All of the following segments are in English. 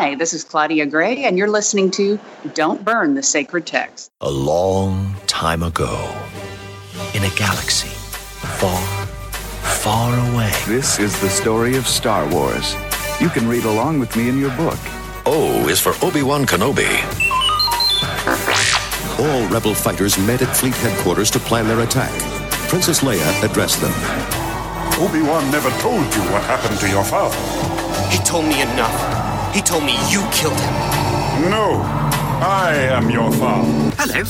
Hi, this is Claudia Gray, and you're listening to Don't Burn the Sacred Text. A long time ago, in a galaxy far, far away. This is the story of Star Wars. You can read along with me in your book. O is for Obi Wan Kenobi. All rebel fighters met at fleet headquarters to plan their attack. Princess Leia addressed them. Obi-Wan never told you what happened to your father. He told me enough. He told me you killed him. No, I am your father. Hello,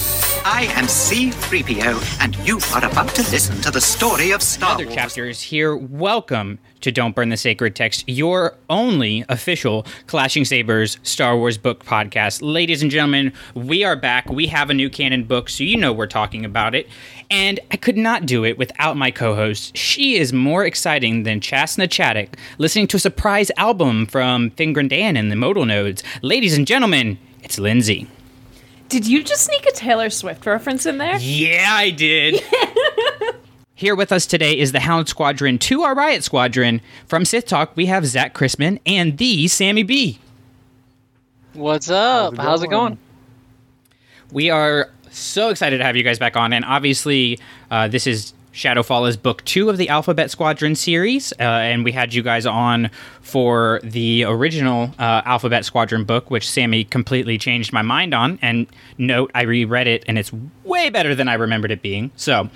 I am C3PO, and you are about to listen to the story of Star Wars. Other Wars. chapters here. Welcome to Don't Burn the Sacred Text, your only official Clashing Sabers Star Wars book podcast. Ladies and gentlemen, we are back. We have a new canon book, so you know we're talking about it. And I could not do it without my co host. She is more exciting than Chasna Chaddock listening to a surprise album from Figrin D'an and the Modal Nodes. Ladies and gentlemen, it's Lindsay. Did you just sneak a Taylor Swift reference in there? Yeah, I did. Here with us today is the Hound Squadron to our Riot Squadron. From Sith Talk, we have Zach Chrisman and the Sammy B. What's up? How's it going? We are so excited to have you guys back on, and obviously, uh, this is Shadowfall is book two of the Alphabet Squadron series, uh, and we had you guys on for the original uh, Alphabet Squadron book, which Sammy completely changed my mind on. And note, I reread it, and it's way better than I remembered it being. So,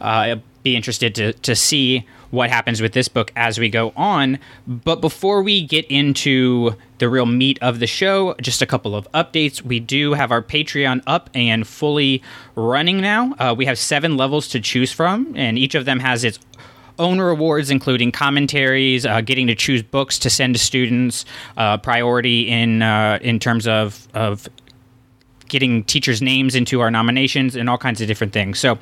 uh, I'll be interested to to see what happens with this book as we go on. But before we get into the real meat of the show, just a couple of updates. We do have our Patreon up and fully running now. Uh, we have seven levels to choose from, and each of them has its own rewards, including commentaries, uh, getting to choose books to send to students, uh, priority in uh, in terms of of getting teachers' names into our nominations, and all kinds of different things. So,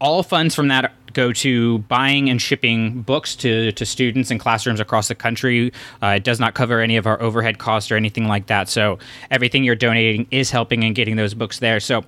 all funds from that go to buying and shipping books to, to students in classrooms across the country. Uh, it does not cover any of our overhead costs or anything like that. So everything you're donating is helping in getting those books there. So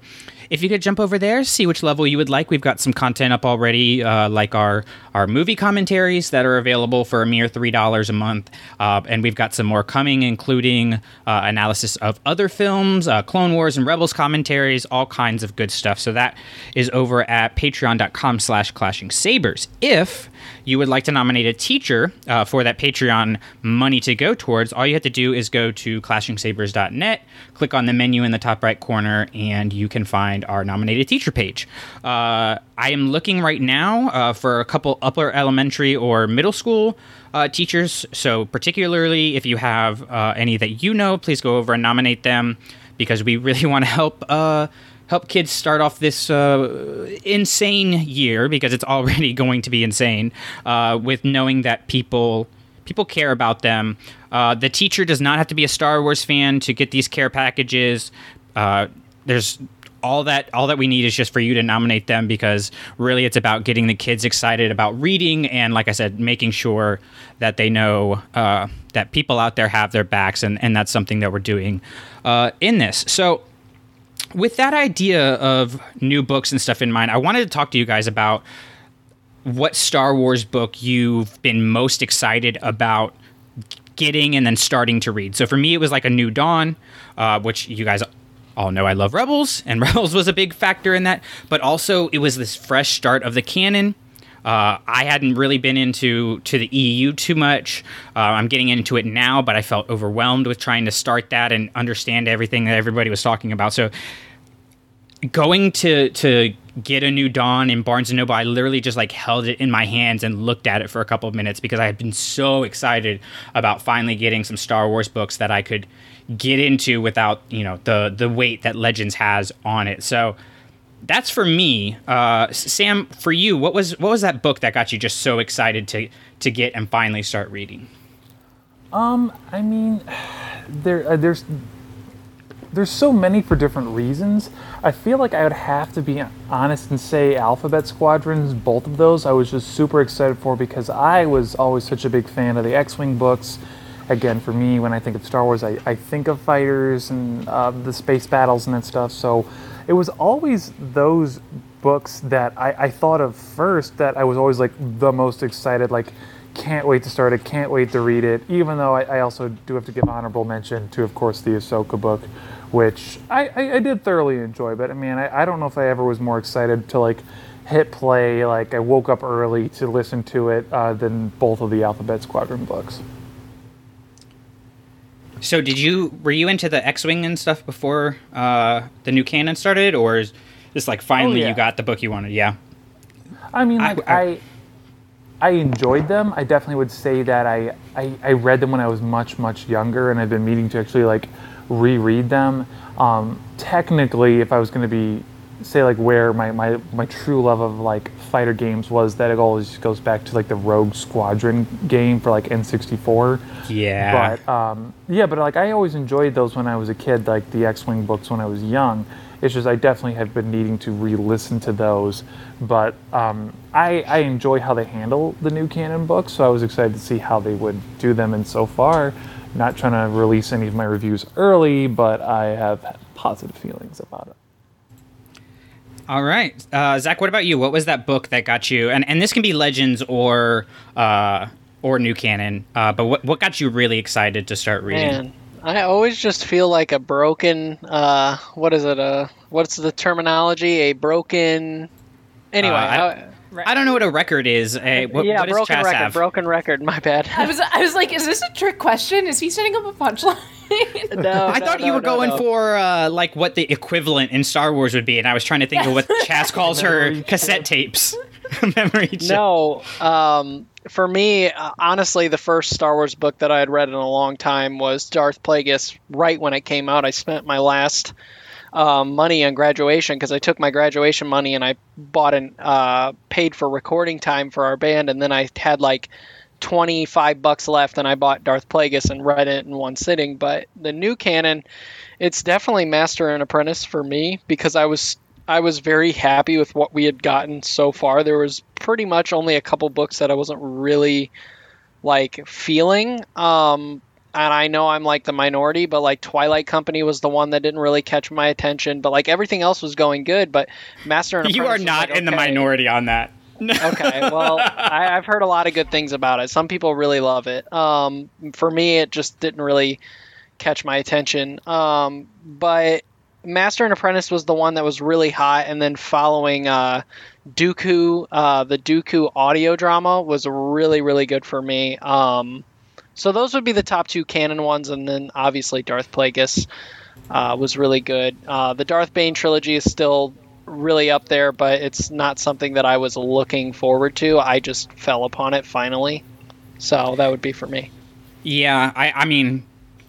if you could jump over there, see which level you would like. We've got some content up already, uh, like our our movie commentaries that are available for a mere three dollars a month, uh, and we've got some more coming, including uh, analysis of other films, uh, Clone Wars and Rebels commentaries, all kinds of good stuff. So that is over at Patreon.com/slash Clashing Sabers. If you would like to nominate a teacher uh, for that Patreon money to go towards, all you have to do is go to clashingsabers.net, click on the menu in the top right corner, and you can find our nominated teacher page. Uh, I am looking right now uh, for a couple upper elementary or middle school uh, teachers. So, particularly if you have uh, any that you know, please go over and nominate them because we really want to help uh, help kids start off this uh, insane year because it's already going to be insane uh, with knowing that people people care about them. Uh, the teacher does not have to be a Star Wars fan to get these care packages. Uh, there's all that all that we need is just for you to nominate them because really it's about getting the kids excited about reading and like I said, making sure that they know uh, that people out there have their backs and, and that's something that we're doing uh, in this. So with that idea of new books and stuff in mind, I wanted to talk to you guys about what Star Wars book you've been most excited about getting and then starting to read. So for me, it was like a New Dawn, uh, which you guys all know I love Rebels, and Rebels was a big factor in that. But also, it was this fresh start of the canon. Uh, I hadn't really been into to the EU too much. Uh, I'm getting into it now, but I felt overwhelmed with trying to start that and understand everything that everybody was talking about. So going to to get a new Dawn in Barnes and Noble, I literally just like held it in my hands and looked at it for a couple of minutes because I had been so excited about finally getting some Star Wars books that I could get into without you know the the weight that Legends has on it. So that's for me. Uh, Sam, for you, what was what was that book that got you just so excited to to get and finally start reading? Um, I mean, there uh, there's there's so many for different reasons. I feel like I would have to be honest and say Alphabet Squadrons, both of those, I was just super excited for because I was always such a big fan of the X-wing books. Again, for me, when I think of Star Wars, I, I think of fighters and uh, the space battles and that stuff. So it was always those books that I, I thought of first that I was always like the most excited. Like, can't wait to start it. Can't wait to read it. Even though I, I also do have to give honorable mention to, of course, the Ahsoka book, which I, I, I did thoroughly enjoy. But I mean, I, I don't know if I ever was more excited to like hit play. Like I woke up early to listen to it uh, than both of the Alphabet Squadron books. So did you were you into the X-wing and stuff before uh, the new canon started, or is this like finally Oh, yeah. you got the book you wanted? Yeah. I mean, like I- I, I, enjoyed them. I definitely would say that I, I, I read them when I was much, much younger, and I've been meaning to actually like reread them. Um, technically, if I was going to be say like where my, my my true love of like fighter games was, that it always goes back to like the Rogue Squadron game for like N64. Yeah. But um, yeah, but like I always enjoyed those when I was a kid, like the X-wing books when I was young. It's just I definitely have been needing to re-listen to those, but um, I, I enjoy how they handle the new canon books, so I was excited to see how they would do them. And so far, not trying to release any of my reviews early, but I have positive feelings about it. All right, uh, Zach. What about you? What was that book that got you? And and this can be Legends or uh, or new canon. Uh, but what what got you really excited to start reading? Man, I always just feel like a broken. Uh, what is it? Uh, what's the terminology? A broken. Anyway, Uh, I- I don't know what a record is. A, what, yeah, what does broken Chas record. have? Broken record. My bad. I was I was like, is this a trick question? Is he setting up a punchline? no, I no, thought no, you were no, going no. for uh, like what the equivalent in Star Wars would be, and I was trying to think of what Chas calls her cassette tapes. Memory chip. No, um, for me, uh, honestly, the first Star Wars book that I had read in a long time was Darth Plagueis. Right when it came out, I spent my last um, money on graduation because I took my graduation money and I bought and uh, paid for recording time for our band, and then I had like. 25 bucks left and I bought Darth Plagueis and read it in one sitting but the new canon it's definitely Master and Apprentice for me because I was I was very happy with what we had gotten so far. There was pretty much only a couple books that I wasn't really like feeling. Um, and I know I'm like the minority, but like Twilight Company was the one that didn't really catch my attention. But like everything else was going good. But Master and Apprentice You are not like, in the minority on that. okay, well, I, I've heard a lot of good things about it. Some people really love it. Um, for me, it just didn't really catch my attention. Um, but Master and Apprentice was the one that was really hot, and then following uh, Dooku, uh, the Dooku audio drama was really, really good for me. Um, so those would be the top two canon ones, and then obviously Darth Plagueis uh, was really good. Uh, the Darth Bane trilogy is still really up there, but it's not something that I was looking forward to. I just fell upon it finally. So that would be for me. Yeah, I, I mean,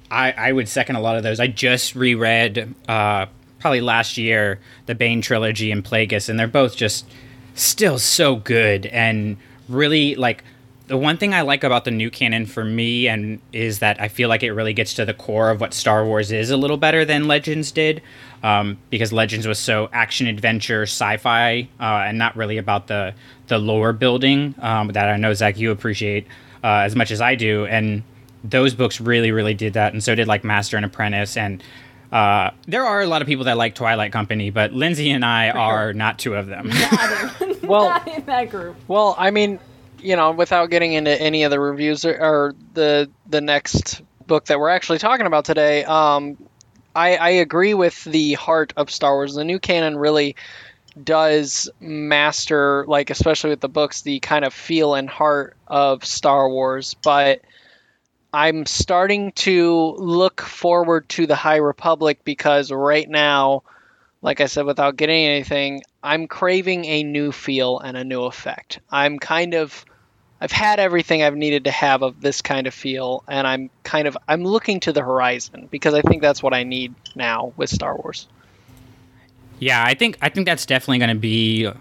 I, I would second a lot of those. I just reread uh, probably last year the Bane trilogy and Plagueis, and they're both just still so good and really like. The one thing I like about the new canon for me and is that I feel like it really gets to the core of what Star Wars is a little better than Legends did, um, because Legends was so action adventure sci-fi uh, and not really about the the lore building um, that I know Zach you appreciate uh, as much as I do, and those books really really did that, and so did like Master and Apprentice and. Uh, there are a lot of people that like Twilight Company, but Lindsay and I are not two of them. Well, Not in that group. Well, I mean, you know, without getting into any of the reviews or, or the the next book that we're actually talking about today, um, I, I agree with the heart of Star Wars. The new canon really does master, like especially with the books, the kind of feel and heart of Star Wars. But I'm starting to look forward to the High Republic because right now, like I said, without getting anything, I'm craving a new feel and a new effect. I'm kind of I've had everything I've needed to have of this kind of feel and I'm kind of I'm looking to the horizon because I think that's what I need now with Star Wars. Yeah, I think I think that's definitely going to be.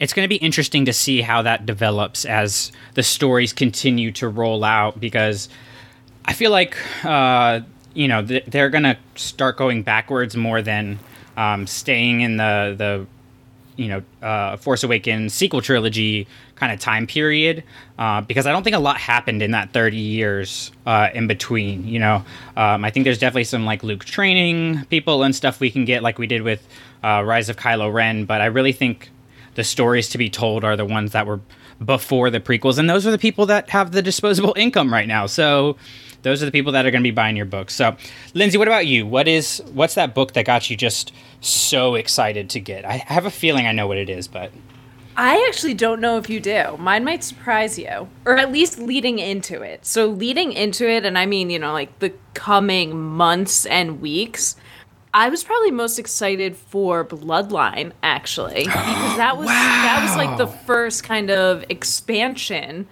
It's going to be interesting to see how that develops as the stories continue to roll out because I feel like uh, you know th- they're going to start going backwards more than um, staying in the the you know uh, Force Awakens sequel trilogy kind of time period uh, because I don't think a lot happened in that 30 years uh, in between. You know, um, I think there's definitely some like Luke training people and stuff we can get like we did with uh, Rise of Kylo Ren, but I really think the stories to be told are the ones that were before the prequels, and those are the people that have the disposable income right now. So those are the people that are going to be buying your book. So, Lindsay, what about you? What is what's that book that got you just so excited to get? I have a feeling I know what it is, but I actually don't know if you do. Mine might surprise you, or at least leading into it. So, leading into it, and I mean, you know, like the coming months and weeks, I was probably most excited for Bloodline, actually, because that was that was like the first kind of expansion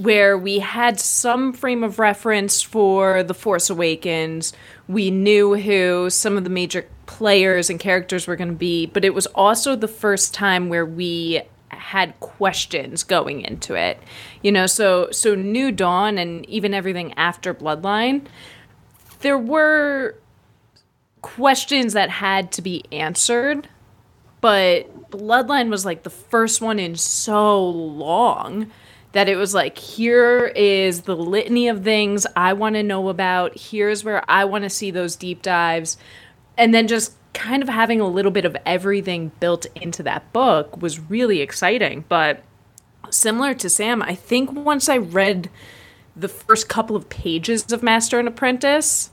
where we had some frame of reference for The Force Awakens. We knew who some of the major players and characters were going to be, but it was also the first time where we had questions going into it. You know, so so New Dawn and even everything after Bloodline, there were questions that had to be answered, but Bloodline was like the first one in so long that it was like here is the litany of things I want to know about. Here's where I want to see those deep dives. And then just kind of having a little bit of everything built into that book was really exciting. But similar to Sam, I think once I read the first couple of pages of Master and Apprentice,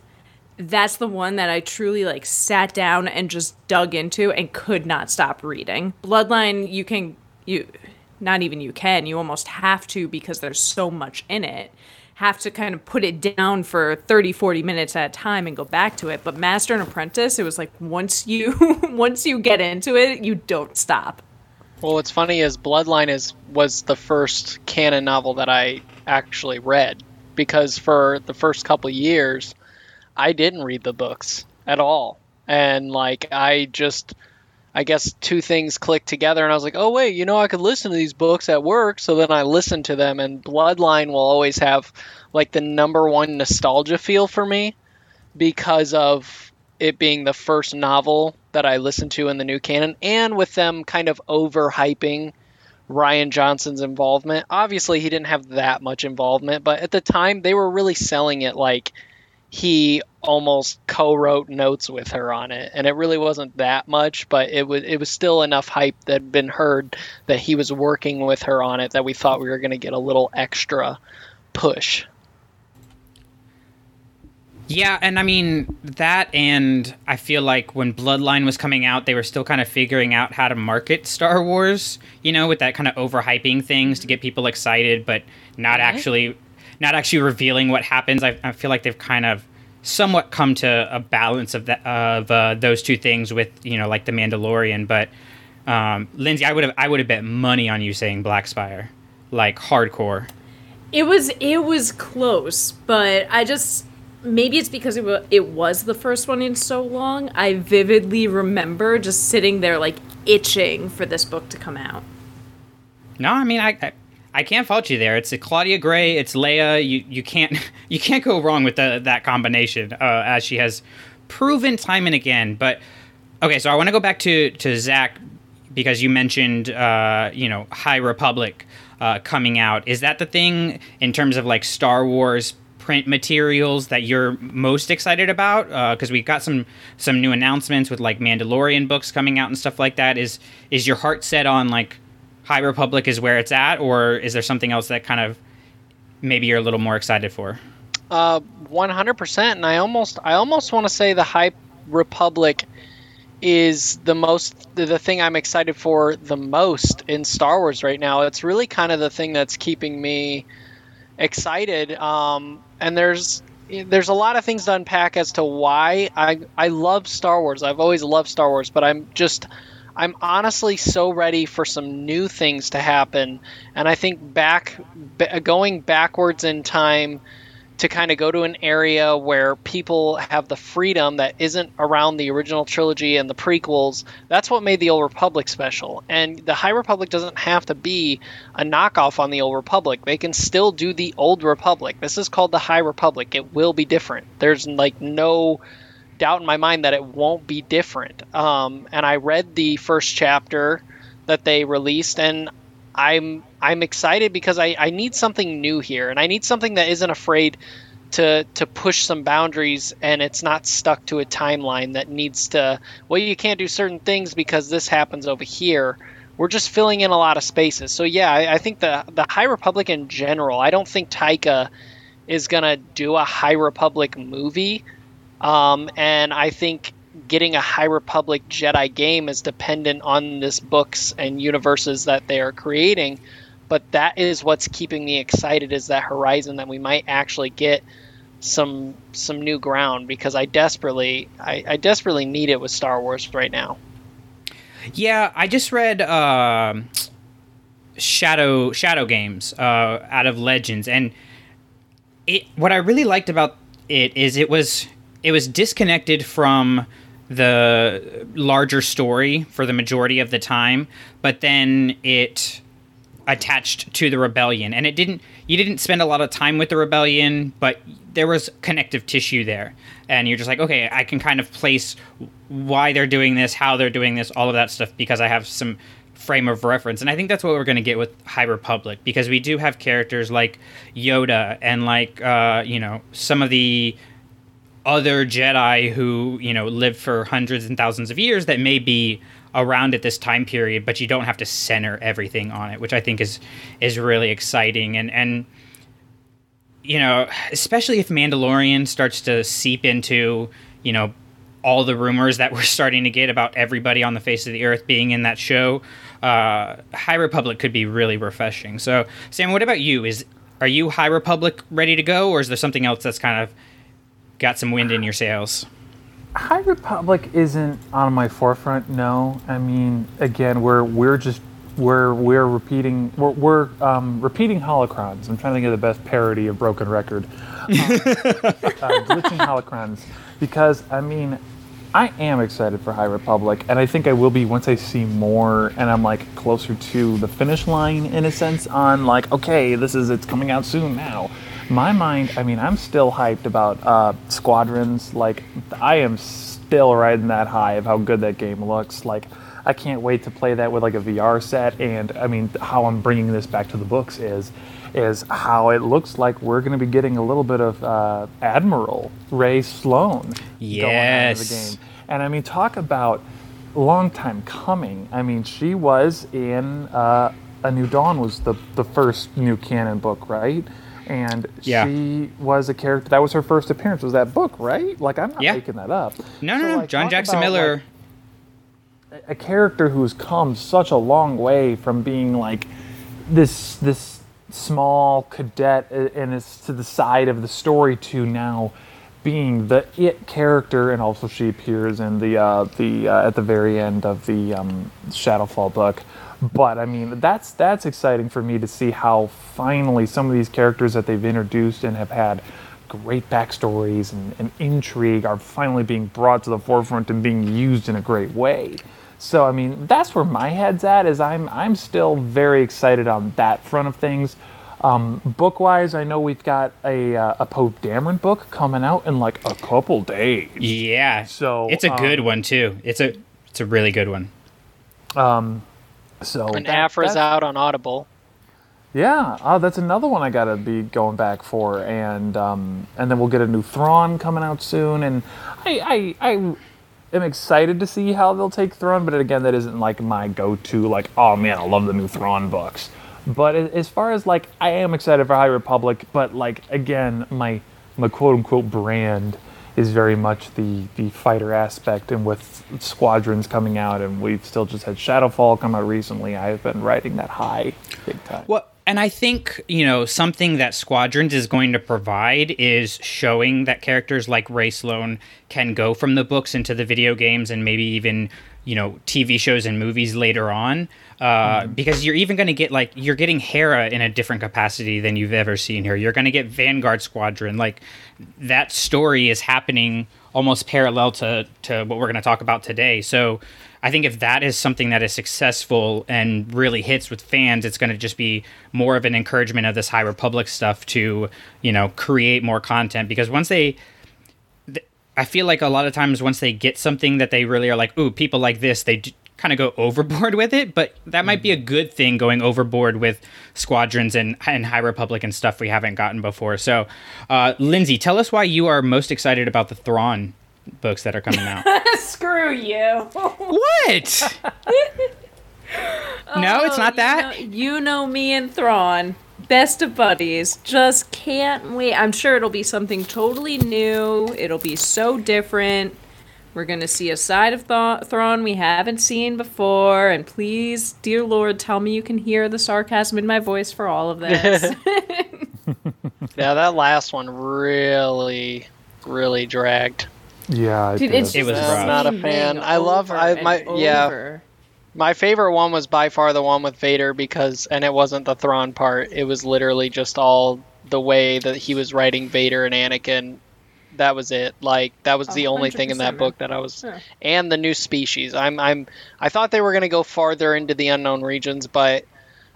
that's the one that I truly like sat down and just dug into and could not stop reading. Bloodline, you can you not even you can, you almost have to because there's so much in it. Have to kind of put it down for 30 40 minutes at a time and go back to it. But Master and Apprentice, it was like once you once you get into it, you don't stop. Well, what's funny is Bloodline is was the first canon novel that I actually read because for the first couple years I didn't read the books at all. And like I just I guess two things clicked together and I was like, "Oh wait, you know I could listen to these books at work." So then I listened to them and Bloodline will always have like the number one nostalgia feel for me because of it being the first novel that I listened to in the new canon and with them kind of overhyping Rian Johnson's involvement. Obviously, he didn't have that much involvement, but at the time they were really selling it like he almost co-wrote notes with her on it and it really wasn't that much but it was it was still enough hype that had been heard that he was working with her on it that we thought we were going to get a little extra push Yeah, and I mean that, and I feel like when Bloodline was coming out, they were still kind of figuring out how to market Star Wars. You know, with that kind of overhyping things to get people excited, but not mm-hmm. actually, not actually revealing what happens. I, I feel like they've kind of somewhat come to a balance of that of uh, those two things with you know like the Mandalorian. But um, Lindsay, I would have I would have bet money on you saying Black Spire, like hardcore. It was it was close, but I just maybe it's because it, wa it was the first one in so long. I vividly remember just sitting there like itching for this book to come out. No, I mean I, I I can't fault you there. It's Claudia Gray, it's Leia. You you can't you can't go wrong with the, that combination, uh, as she has proven time and again. But okay, so I want to go back to to Zach because you mentioned uh, you know High Republic uh, coming out. Is that the thing in terms of like Star Wars print materials that you're most excited about? Because we've got some some new announcements with like Mandalorian books coming out and stuff like that. Is is your heart set on like High Republic is where it's at, or is there something else that kind of maybe you're a little more excited for? Uh, 100%. And I almost, I almost want to say the High Republic is the most, the, thing I'm excited for the most in Star Wars right now. It's really kind of the thing that's keeping me excited. Um, and there's, there's a lot of things to unpack as to why I, I love Star Wars. I've always loved Star Wars, but I'm just, I'm honestly so ready for some new things to happen. And I think back, b- going backwards in time to kind of go to an area where people have the freedom that isn't around the original trilogy and the prequels, that's what made the Old Republic special. And the High Republic doesn't have to be a knockoff on the Old Republic. They can still do the Old Republic. This is called the High Republic. It will be different. There's like no doubt in my mind that it won't be different. Um, and I read the first chapter that they released, and I'm I'm excited because I, I need something new here, and I need something that isn't afraid to to push some boundaries, and it's not stuck to a timeline that needs to. Well, you can't do certain things because this happens over here. we're just filling in a lot of spaces. So yeah, I, I think the the High Republic in general. I don't think Taika is gonna do a High Republic movie, um, and I think getting a High Republic Jedi game is dependent on this books and universes that they are creating. But that is what's keeping me excited is that horizon that we might actually get some some new ground because I desperately I, I desperately need it with Star Wars right now. Yeah, I just read uh, Shadow Shadow Games uh, out of Legends, and it what I really liked about it is it was it was disconnected from the larger story for the majority of the time, but then it attached to the rebellion. And it didn't you didn't spend a lot of time with the rebellion but there was connective tissue there. And you're just like okay i can kind of place why they're doing this how they're doing this all of that stuff because i have some frame of reference. And i think that's what we're going to get with high republic because we do have characters like yoda and like uh, you know some of the other jedi who you know lived for hundreds and thousands of years that may be around at this time period, but you don't have to center everything on it, which I think is is really exciting and and you know, especially if Mandalorian starts to seep into, you know, all the rumors that we're starting to get about everybody on the face of the earth being in that show, uh, High Republic could be really refreshing. So, Sam, what about you? Is are you High Republic ready to go, or is there something else that's kind of got some wind in your sails? High Republic isn't on my forefront. No, I mean, again, we're we're just we're we're repeating we're, we're um, repeating holocrons. I'm trying to think of the best parody of Broken Record, um, uh, glitching holocrons, because I mean, I am excited for High Republic, and I think I will be once I see more, and I'm like closer to the finish line in a sense. On like, okay, this is it's coming out soon now my mind, I mean, I'm still hyped about uh, Squadrons. Like, I am still riding that high of how good that game looks. Like, I can't wait to play that with like a VR set. And I mean, how I'm bringing this back to the books is, is how it looks like we're going to be getting a little bit of uh, Admiral Rae Sloane yes. going on in the game. And I mean, talk about long time coming. I mean, she was in uh, A New Dawn was the the first new canon book, right? And yeah. she was a character that was her first appearance was that book right? Like i'm not yeah. making that up. No no so, no like, john jackson miller. like, a character who's come such a long way from being like this this small cadet and is to the side of the story to now being the it character. And also she appears in the uh, the uh, at the very end of the um, shadowfall book but I mean, that's that's exciting for me to see how finally some of these characters that they've introduced and have had great backstories and, and intrigue are finally being brought to the forefront and being used in a great way. So I mean, that's where my head's at. Is I'm I'm still very excited on that front of things. Um, book wise, I know we've got a uh, a Poe Dameron book coming out in like a couple days. Yeah, so it's a um, good one too. It's a it's a really good one. Um, so and Aphra's out on Audible. Yeah, oh, that's another one I gotta be going back for, and um, and then we'll get a new Thrawn coming out soon, and I, I I am excited to see how they'll take Thrawn, but again, that isn't like my go-to. Like, oh man, I love the new Thrawn books. But as far as like, I am excited for High Republic, but like again, my my quote unquote brand is very much the the fighter aspect, and with squadrons coming out, and we've still just had Shadowfall come out recently. I've been riding that high big time. Well, and I think you know something that Squadrons is going to provide is showing that characters like Rae Sloane can go from the books into the video games, and maybe even you know TV shows and movies later on uh, mm-hmm. because you're even going to get like you're getting Hera in a different capacity than you've ever seen her. You're going to get Vanguard Squadron. Like that story is happening almost parallel to to what we're going to talk about today. So I think if that is something that is successful and really hits with fans, it's going to just be more of an encouragement of this High Republic stuff to you know create more content because once they I feel like a lot of times once they get something that they really are like, ooh, people like this, they kind of go overboard with it, but that might be a good thing going overboard with squadrons and, and High Republic and stuff we haven't gotten before. So, uh, Lindsay, tell us why you are most excited about the Thrawn books that are coming out. Screw you. what? No, it's Oh, not you that. know- You know, me and Thrawn, best of buddies. Just can't wait. I'm sure it'll be something totally new. It'll be so different. We're gonna see a side of Th- Thrawn we haven't seen before. And please, dear Lord, tell me you can hear the sarcasm in my voice for all of this. Yeah, that last one really, really dragged. Yeah, Dude, it's It was rough. Not a fan. I love I my yeah. My favorite one was by far the one with Vader because, and it wasn't the Thrawn part. It was literally just all the way that he was writing Vader and Anakin. That was it. Like that was the Oh, only thing in that book that I was. Sure. And the new species. I'm I'm I thought they were gonna go farther into the unknown regions, but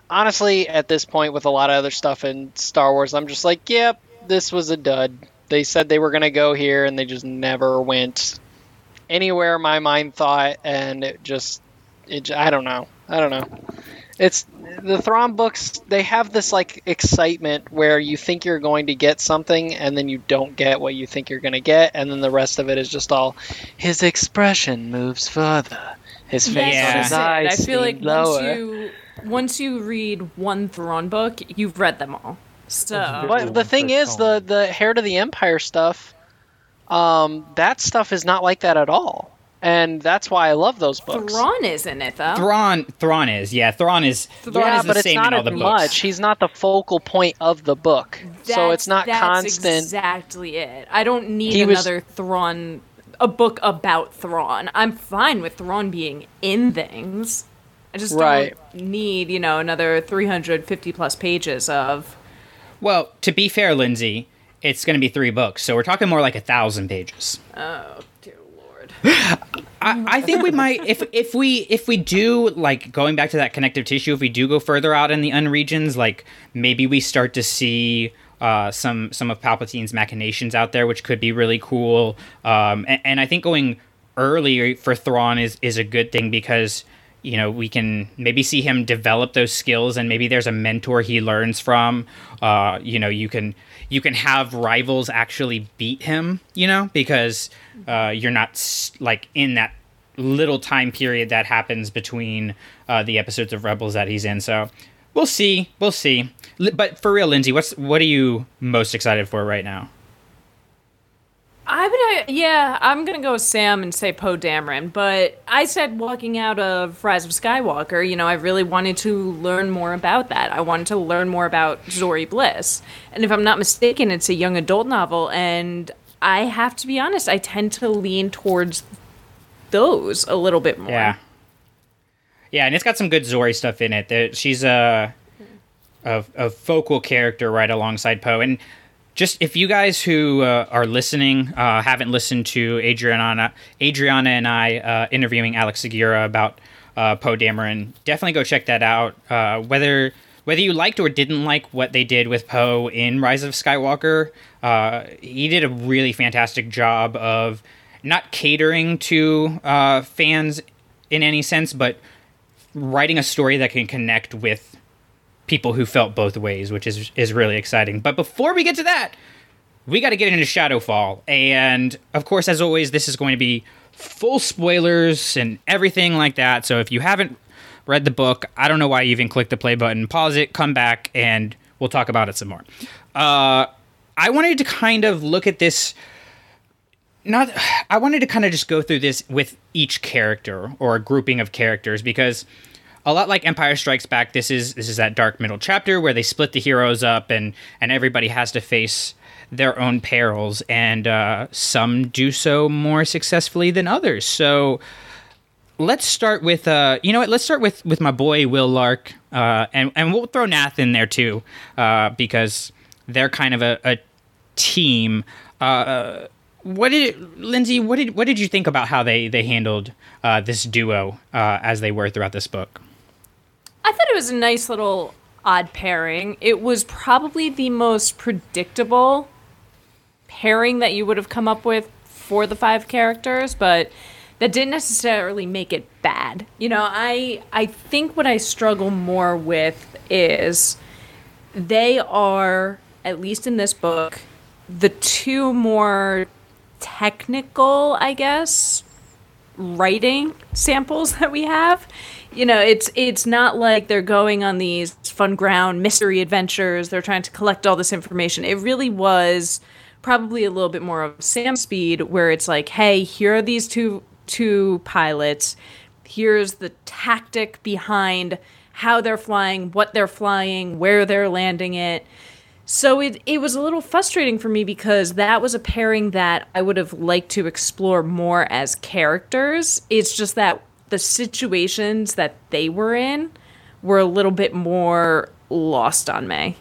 honestly, at this point, with a lot of other stuff in Star Wars, I'm just like, yep, this was a dud. They said they were gonna go here, and they just never went anywhere my mind thought, and it just, it, I don't know, I don't know. It's the Thrawn books. They have this like excitement where you think you're going to get something, and then you don't get what you think you're going to get, and then the rest of it is just all his expression moves further. His face Yeah. on his eyes I feel like seem once you once you read one Thrawn book, you've read them all. So But the thing is, the the Heir to the Empire stuff, um, that stuff is not like that at all, and that's why I love those books. Thrawn is in it though. Thrawn, Thrawn is yeah. Thrawn is Thrawn yeah, is the but it's same not in all as the books. much. He's not the focal point of the book, so it's not that's constant. Exactly it. I don't need He was- another Thrawn, a book about Thrawn. I'm fine with Thrawn being in things. I just Right. don't need, you know, another 350 plus pages of. Well, to be fair, Lindsay, it's going to be three books, so we're talking more like a thousand pages. Oh dear lord. I, I think we might if if we if we do like going back to that connective tissue if we do go further out in the unregions like maybe we start to see uh, some some of Palpatine's machinations out there which could be really cool. Um, and, and I think going early for Thrawn is is a good thing because you know we can maybe see him develop those skills and maybe there's a mentor he learns from. Uh, you know you can you can have rivals actually beat him you know because uh, you're not like in that little time period that happens between uh, the episodes of rebels that he's in. So we'll see we'll see. But for real lindsay what's what are you most excited for right now I'm gonna, uh, yeah, I'm gonna go with Sam and say Poe Dameron. But I said walking out of Rise of Skywalker, you know, I really wanted to learn more about that. I wanted to learn more about Zorii Bliss. And if I'm not mistaken, it's a young adult novel. And I have to be honest, I tend to lean towards those a little bit more. Yeah. Yeah, and it's got some good Zorii stuff in it. She's a, a a focal character right alongside Poe. And just if you guys who uh, are listening uh, haven't listened to Adriana, Adriana and I uh, interviewing Alex Segura about uh, Poe Dameron, definitely go check that out. Uh, whether whether you liked or didn't like what they did with Poe in Rise of Skywalker, uh, he did a really fantastic job of not catering to fans in any sense, but writing a story that can connect with people who felt both ways, which is is really exciting. But before we get to that, we got to get into Shadowfall, and of course, as always, this is going to be full spoilers and everything like that. So if you haven't read the book, I don't know why you even click the play button. Pause it, come back, and we'll talk about it some more. Uh, I wanted to kind of look at this not I wanted to kind of just go through this with each character or a grouping of characters because a lot like Empire Strikes Back this is this is that dark middle chapter where they split the heroes up and and everybody has to face their own perils and uh, some do so more successfully than others so let's start with uh you know what let's start with with my boy Wyl Lark uh and and we'll throw Nath in there too uh because they're kind of a, a team uh what did Lindsay? What did what did you think about how they they handled uh, this duo as they were throughout this book? I thought it was a nice little odd pairing. It was probably the most predictable pairing that you would have come up with for the five characters, but that didn't necessarily make it bad. You know, I I think what I struggle more with is they are at least in this book the two more technical, I guess, writing samples that we have. You know, it's it's not like they're going on these fun ground mystery adventures. They're trying to collect all this information. It really was probably a little bit more of Sam speed where it's like, hey, here are these two two pilots. Here's the tactic behind how they're flying, what they're flying, where they're landing it. So it it was a little frustrating for me because that was a pairing that I would have liked to explore more as characters. It's just that the situations that they were in were a little bit more lost on me.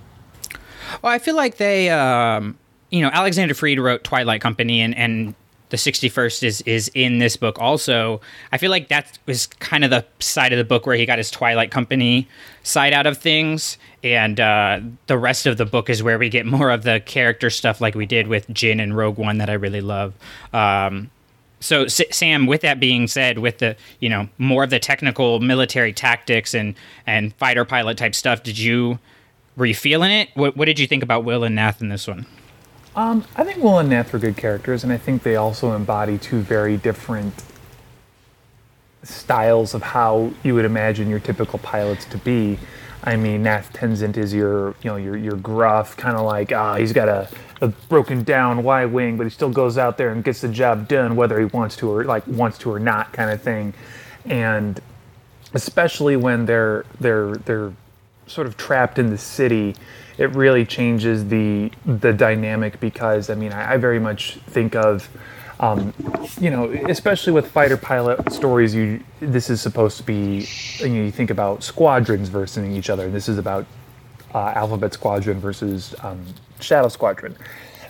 Well, I feel like they, um, you know, Alexander Freed wrote Twilight Company, and and the 61st is is in this book also. I feel like that was kind of the side of the book where he got his Twilight Company side out of things, and uh, the rest of the book is where we get more of the character stuff, like we did with Jyn and Rogue One, that I really love. Um, so S- Sam, with that being said, with the you know more of the technical military tactics and and fighter pilot type stuff, did you were you feeling it? What, what did you think about Wyl and Nath in this one? Um, I think Wyl and Nath were good characters, and I think they also embody two very different styles of how you would imagine your typical pilots to be. I mean, Nath Tensent is your, you know, your your gruff kind of like ah, he's got a, a broken down Y wing, but he still goes out there and gets the job done whether he wants to or like wants to or not kind of thing. And especially when they're they're they're sort of trapped in the city, it really changes the the dynamic because I mean I, I very much think of um, you know especially with fighter pilot stories you this is supposed to be you, know, you think about squadrons versus each other this is about uh, Alphabet Squadron versus um, Shadow Squadron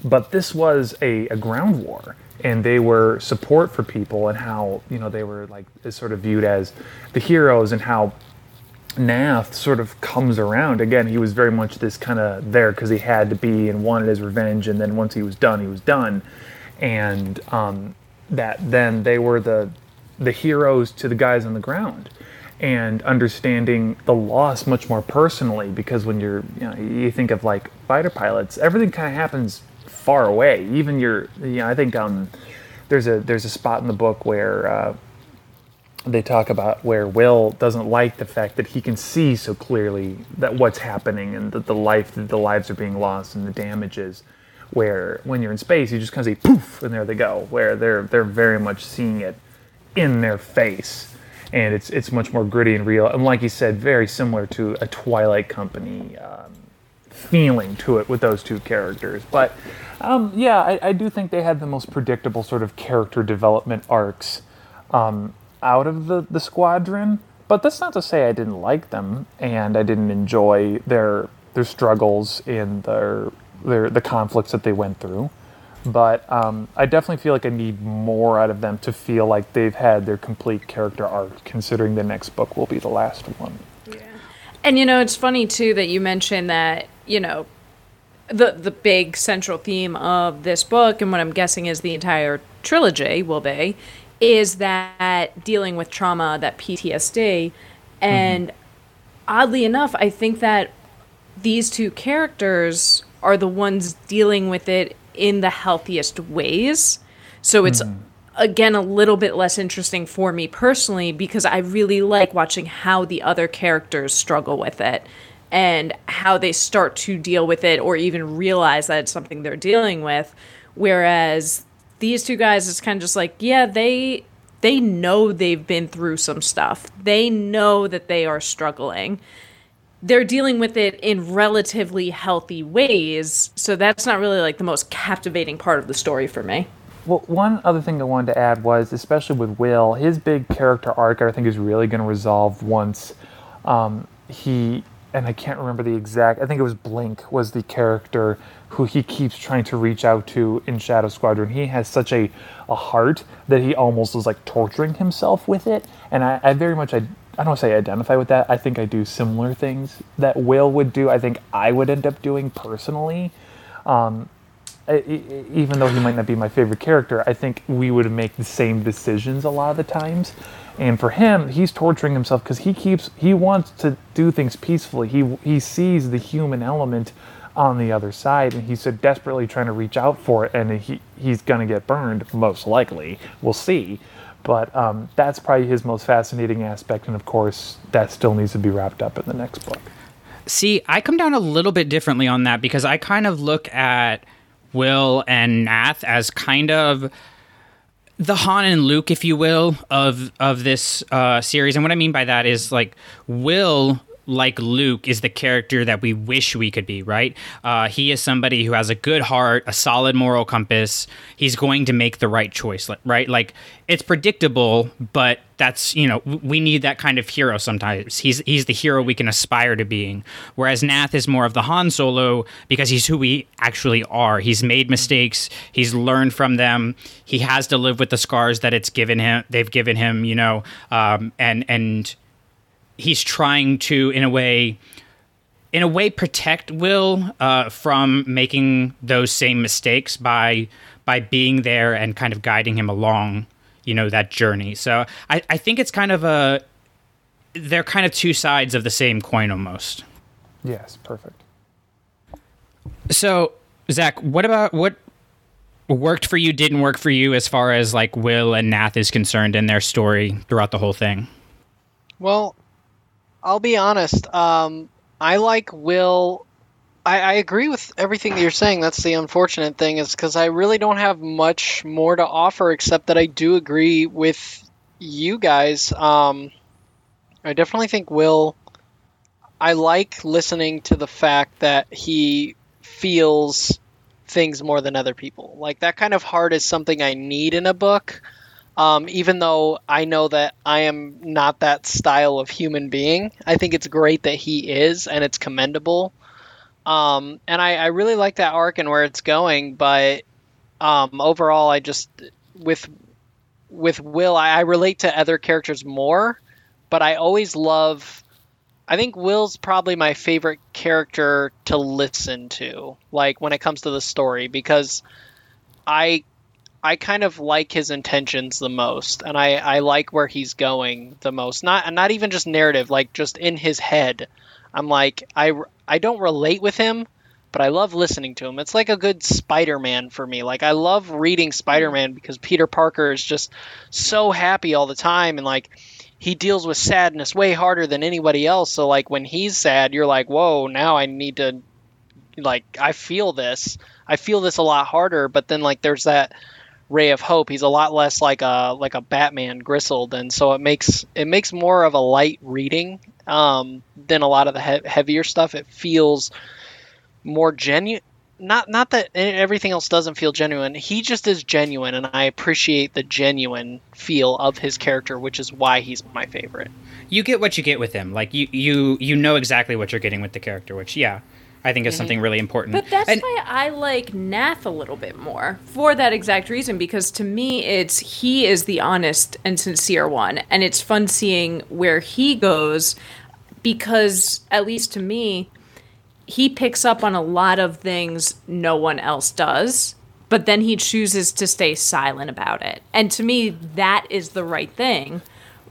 but this was a, a ground war and they were support for people and how you know they were like sort of viewed as the heroes and how Nath sort of comes around again. He was very much this kind of there because he had to be and wanted his revenge, and then once he was done, he was done, and um, that then they were the the heroes to the guys on the ground, and understanding the loss much more personally because when you're you know you think of like fighter pilots, everything kind of happens far away. Even your you know I think um there's a there's a spot in the book where. Uh, they talk about where Wyl doesn't like the fact that he can see so clearly that what's happening and that the life that the lives are being lost and the damages. Where when you're in space, you just kind of see poof and there they go. Where they're they're very much seeing it in their face, and it's it's much more gritty and real. And like you said, very similar to a Twilight Company um, feeling to it with those two characters. But um, yeah, I, I, do think they had the most predictable sort of character development arcs. Um, out of the, the squadron, but that's not to say I didn't like them and I didn't enjoy their their struggles in their their the conflicts that they went through. But um, I definitely feel like I need more out of them to feel like they've had their complete character arc, considering the next book will be the last one. Yeah. And you know, it's funny too that you mentioned that, you know, the the big central theme of this book and what I'm guessing is the entire trilogy will be is that dealing with trauma, that PTSD. And mm-hmm. oddly enough, I think that these two characters are the ones dealing with it in the healthiest ways. So it's mm. again a little bit less interesting for me personally because I really like watching how the other characters struggle with it and how they start to deal with it or even realize that it's something they're dealing with. Whereas these two guys it's kind of just like yeah they they know they've been through some stuff they know that they are struggling they're dealing with it in relatively healthy ways so that's not really like the most captivating part of the story for me well one other thing i wanted to add was especially with wyl his big character arc i think is really going to resolve once um, he and i can't remember the exact i think it was blink was the character who he keeps trying to reach out to in Shadow Squadron. He has such a, a heart that he almost is like torturing himself with it. And I, I very much, I, I don't say identify with that. I think I do similar things that Wyl would do. I think I would end up doing personally. Um, even though he might not be my favorite character, I think we would make the same decisions a lot of the times. And for him, he's torturing himself because he keeps he wants to do things peacefully. He he sees the human element on the other side, and he's so desperately trying to reach out for it, and he he's gonna get burned most likely. We'll see, but um, that's probably his most fascinating aspect, and of course that still needs to be wrapped up in the next book. See, I come down a little bit differently on that because I kind of look at Wyl and Nath as kind of the Han and Luke, if you will, of of this uh, series. And what I mean by that is like Wyl like Luke, is the character that we wish we could be, right? Uh, he is somebody who has a good heart, a solid moral compass. He's going to make the right choice, right? Like it's predictable, but that's you know we need that kind of hero sometimes. He's he's the hero we can aspire to being. Whereas Nath is more of the Han Solo because he's who we actually are. He's made mistakes. He's learned from them. He has to live with the scars that it's given him. They've given him, you know, um, and and he's trying to, in a way, in a way, protect Wyl uh, from making those same mistakes by by being there and kind of guiding him along, you know, that journey. So I, I think it's kind of a they're kind of two sides of the same coin almost. Yes, perfect. So Zach, what about what worked for you, didn't work for you as far as like Wyl and Nath is concerned in their story throughout the whole thing? Well, I'll be honest. Um, I like Wyl. I, I agree with everything that you're saying. That's the unfortunate thing, is because I really don't have much more to offer except that I do agree with you guys. Um, I definitely think Wyl. I like listening to the fact that he feels things more than other people. Like that kind of heart is something I need in a book. Um, even though I know that I am not that style of human being, I think it's great that he is, and it's commendable. Um, and I, I, really like that arc and where it's going, but um, overall, I just with with Wyl, I, I relate to other characters more, but I always love. I think Wyl's probably my favorite character to listen to, like when it comes to the story, because I I kind of like his intentions the most, and I, I like where he's going the most. Not not even just narrative, like just in his head. I'm like I I don't relate with him, but I love listening to him. It's like a good Spider-Man for me. Like I love reading Spider-Man because Peter Parker is just so happy all the time, and like he deals with sadness way harder than anybody else. So like when he's sad, you're like, whoa, now I need to like I feel this. I feel this a lot harder. But then like there's that ray of hope. He's a lot less like a like a Batman gristled, and so it makes it makes more of a light reading um, than a lot of the he- heavier stuff. It feels more genuine. Not not that everything else doesn't feel genuine. He just is genuine, and I appreciate the genuine feel of his character, which is why he's my favorite. You get what you get with him. Like you you you know exactly what you're getting with the character, which yeah. I think is mm-hmm. something really important. But that's and, why I like Nath a little bit more for that exact reason because to me it's he is the honest and sincere one and it's fun seeing where he goes because at least to me he picks up on a lot of things no one else does but then he chooses to stay silent about it. And to me that is the right thing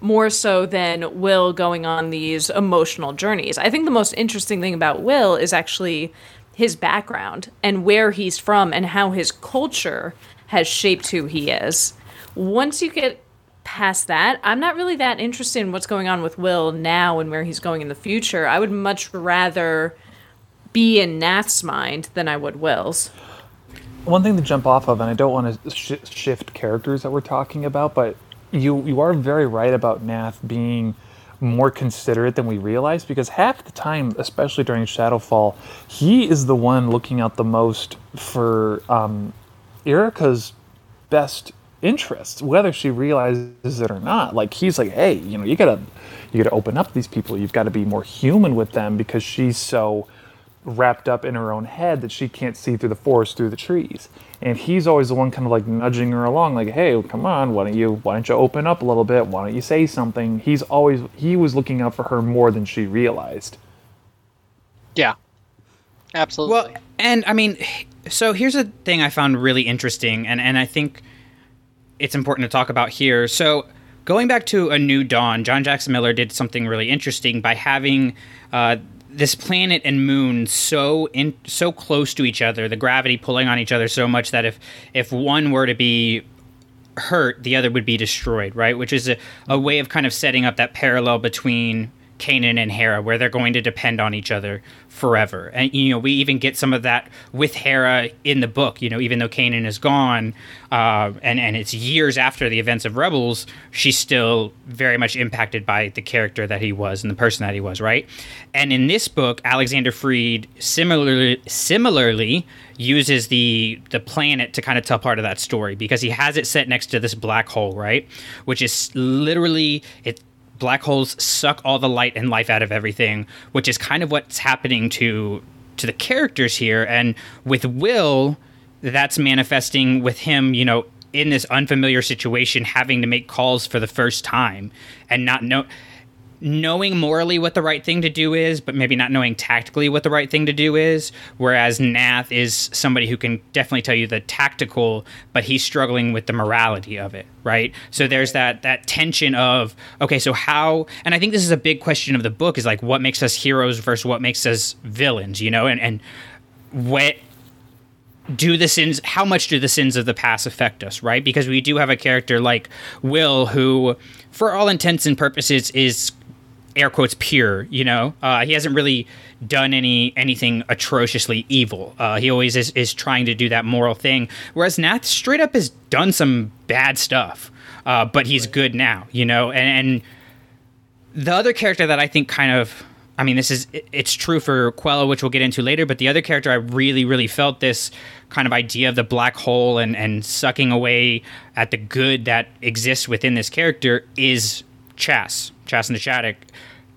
more so than Wyl going on these emotional journeys. I think the most interesting thing about Wyl is actually his background and where he's from and how his culture has shaped who he is. Once you get past that, I'm not really that interested in what's going on with Wyl now and where he's going in the future. I would much rather be in Nath's mind than I would Wyl's. One thing to jump off of, and I don't want to sh- shift characters that we're talking about, but you you are very right about Nath being more considerate than we realize because half the time, especially during Shadowfall, he is the one looking out the most for um, Yrica's best interests, whether she realizes it or not. Like he's like, hey, you know, you gotta you gotta open up these people. You've got to be more human with them because she's so wrapped up in her own head that she can't see through the forest through the trees. And he's always the one kind of like nudging her along like hey come on why don't you why don't you open up a little bit? Why don't you say something? He's always he was looking out for her more than she realized. Yeah. Absolutely. Well and i mean so here's a thing i found really interesting and and i think it's important to talk about here. So going back to a new dawn john jackson miller did something really interesting by having uh, this planet and moon so in so close to each other, the gravity pulling on each other so much that if if one were to be hurt, the other would be destroyed, right? Which is a, a way of kind of setting up that parallel between Kanan and Hera, where they're going to depend on each other forever. And you know, we even get some of that with Hera in the book. You know, even though Kanan is gone, uh, and and it's years after the events of Rebels, she's still very much impacted by the character that he was and the person that he was, right? And in this book, Alexander Freed similarly similarly uses the the planet to kind of tell part of that story because he has it set next to this black hole, right? Which is literally it black holes suck all the light and life out of everything, which is kind of what's happening to to the characters here. And with Wyl, that's manifesting with him, you know, in this unfamiliar situation, having to make calls for the first time and not know knowing morally what the right thing to do is, but maybe not knowing tactically what the right thing to do is. Whereas Nath is somebody who can definitely tell you the tactical, but he's struggling with the morality of it, right? So there's that that tension of okay, so how? And I think this is a big question of the book is like what makes us heroes versus what makes us villains, you know, and and what do the sins how much do the sins of the past affect us right because we do have a character like wyl who for all intents and purposes is air quotes pure. You know, uh, he hasn't really done any anything atrociously evil. Uh, he always is, is trying to do that moral thing. Whereas Nath straight up has done some bad stuff, uh, but he's good now. You know, and, and the other character that I think kind of I mean, this is it's true for Quella, which we'll get into later. But the other character, I really, really felt this kind of idea of the black hole and and sucking away at the good that exists within this character is Chass, Chass na Chadic.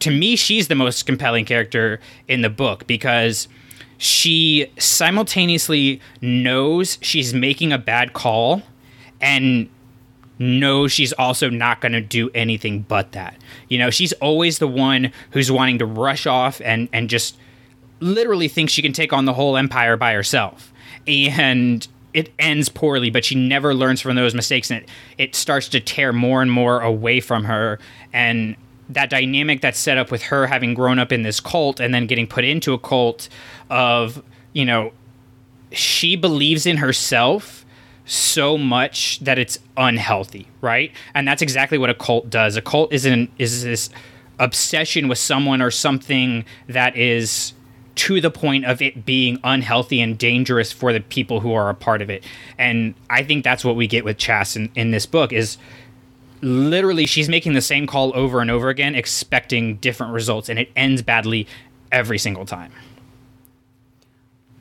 To me, she's the most compelling character in the book because she simultaneously knows she's making a bad call and knows she's also not going to do anything but that. You know, she's always the one who's wanting to rush off and and just literally thinks she can take on the whole empire by herself. And it ends poorly, but she never learns from those mistakes, and it, it starts to tear more and more away from her. And that dynamic that's set up with her having grown up in this cult and then getting put into a cult of, you know, she believes in herself so much that it's unhealthy, right? And that's exactly what a cult does. A cult isn't is this obsession with someone or something that is to the point of it being unhealthy and dangerous for the people who are a part of it. And I think that's what we get with Chass in, in this book is literally she's making the same call over and over again, expecting different results, and it ends badly every single time.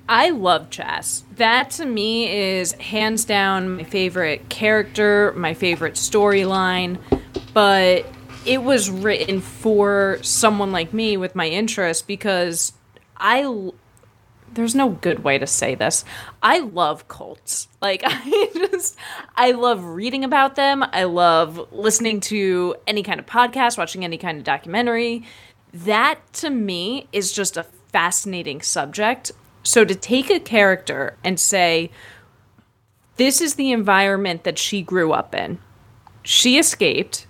I love Chass. That to me is hands down my favorite character, my favorite storyline, but it was written for someone like me with my interest because I there's no good way to say this. I love cults. Like I just I love reading about them. I love listening to any kind of podcast, watching any kind of documentary. That to me is just a fascinating subject. So to take a character and say this is the environment that she grew up in. She escaped.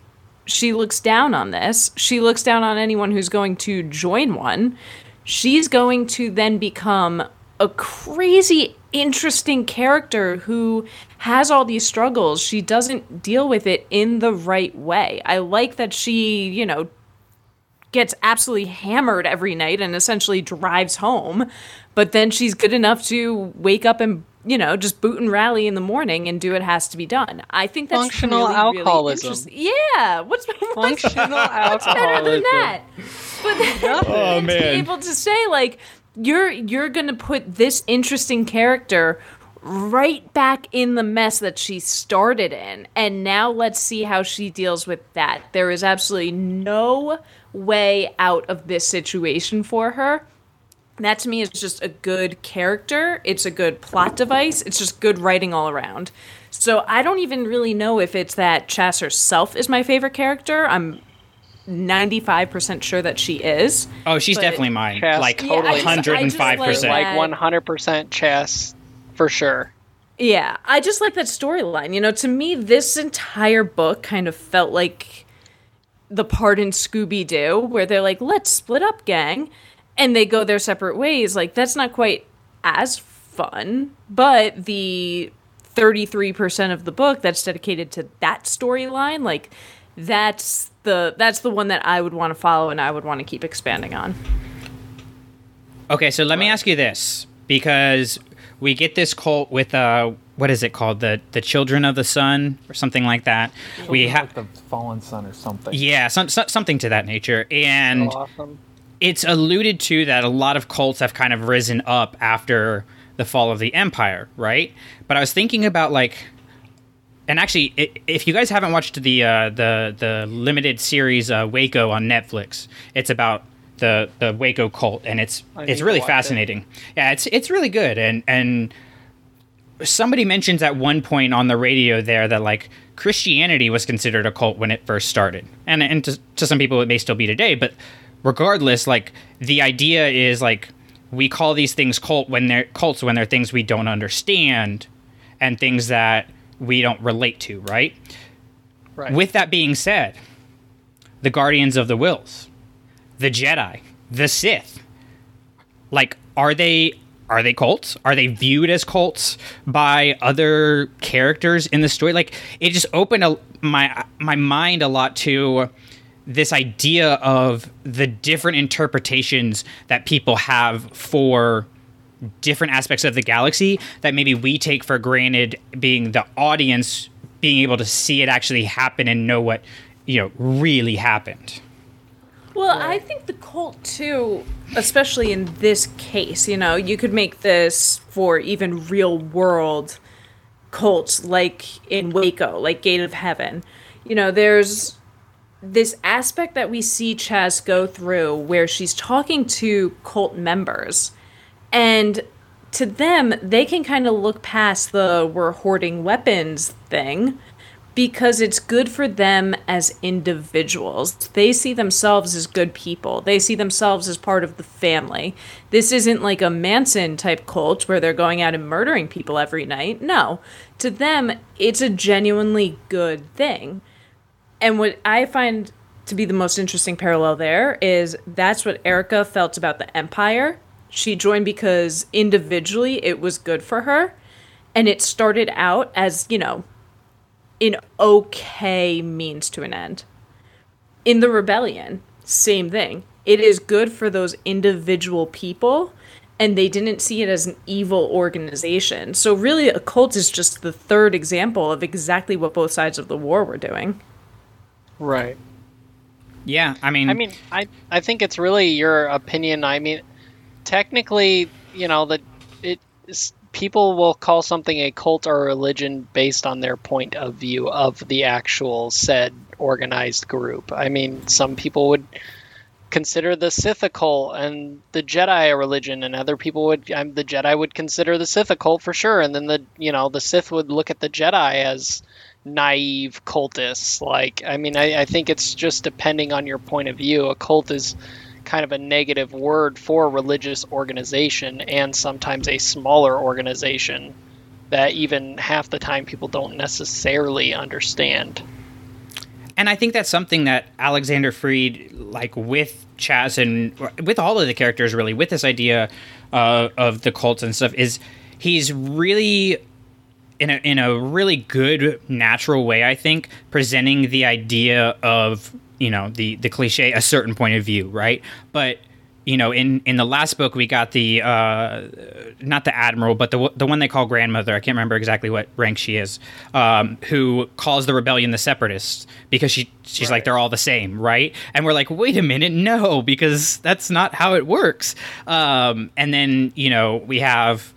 She looks down on this. She looks down on anyone who's going to join one she's going to then become a crazy interesting character who has all these struggles. She doesn't deal with it in the right way. I like that she, you know, gets absolutely hammered every night and essentially drives home, but then she's good enough to wake up and you know, just boot and rally in the morning and do what has to be done. I think that's functional really, alcoholism. Really yeah, what's functional what's, what's better than that? But then, Oh, to be man. able to say like you're you're gonna put this interesting character right back in the mess that she started in, and now let's see how she deals with that. There is absolutely no way out of this situation for her that to me is just a good character. It's a good plot device. It's just good writing all around. So I don't even really know if it's that Chass herself is my favorite character. I'm 95% sure that she is. Oh, she's definitely mine. Chass like Yeah, I just- I just 105%. like Like 100% Chass for sure. Yeah, I just like that storyline. You know, to me, this entire book kind of felt like the part in Scooby Doo where they're like, let's split up, gang. And they go their separate ways, like that's not quite as fun. But the 33% of the book that's dedicated to that storyline, like that's the that's the one that I would want to follow and I would want to keep expanding on. Okay, so let me ask you this because we get this cult with uh what is it called the the children of the sun or something like that. we have like the fallen sun or something. yeah, some, some, something to that nature, and awesome. It's alluded to that a lot of cults have kind of risen up after the fall of the empire, right? But I was thinking about like, and actually, if you guys haven't watched the uh, the the limited series uh, Waco on Netflix, it's about the the Waco cult, and it's I it's really watch it. fascinating. Yeah, it's it's really good, and and somebody mentions at one point on the radio there that like Christianity was considered a cult when it first started, and and to, to some people it may still be today, but regardless, like the idea is like we call these things cult when they're cults when they're things we don't understand and things that we don't relate to, right? Right. With that being said, the Guardians of the Whills, the Jedi, the Sith, like are they are they cults? Are they viewed as cults by other characters in the story? Like it just opened a, my my mind a lot to this idea of the different interpretations that people have for different aspects of the galaxy that maybe we take for granted being the audience being able to see it actually happen and know what you know really happened Well, I think the cult too, especially in this case, you know, you could make this for even real world cults like in Waco, like Gate of Heaven. You know, there's this aspect that we see Chass go through where she's talking to cult members and to them they can kind of look past the we're hoarding weapons thing because it's good for them as individuals. They see themselves as good people. They see themselves as part of the family. This isn't like a Manson type cult where they're going out and murdering people every night. No. To them, it's a genuinely good thing. And what I find to be the most interesting parallel there is that's what Yrica felt about the Empire. She joined because individually it was good for her. And it started out as, you know, an okay means to an end. In the rebellion, same thing. It is good for those individual people, and they didn't see it as an evil organization. So, really, a cult is just the third example of exactly what both sides of the war were doing. Right. yeah i mean I mean, I I think it's really your opinion. I mean, technically, you know, that it is, people will call something a cult or a religion based on their point of view of the actual said organized group. I mean, some people would consider the Sith a cult and the Jedi a religion, and other people would um, the Jedi would consider the Sith a cult for sure, and then the you know the Sith would look at the Jedi as naive cultists. Like, I mean, I, I think it's just depending on your point of view. A cult is kind of a negative word for religious organization and sometimes a smaller organization that even half the time people don't necessarily understand. and I think that's something that Alexander Freed, like with Chass and with all of the characters, really, with this idea uh, of the cults and stuff, is he's really in a in a really good natural way. I think presenting the idea of you know the the cliche a certain point of view, right? But you know, in in the last book, we got the uh, not the admiral, but the the one they call grandmother. I can't remember exactly what rank she is. Um, who calls the rebellion the separatists because she she's like they're all the same, right? And we're like, wait a minute, no, because that's not how it works. Um, and then you know we have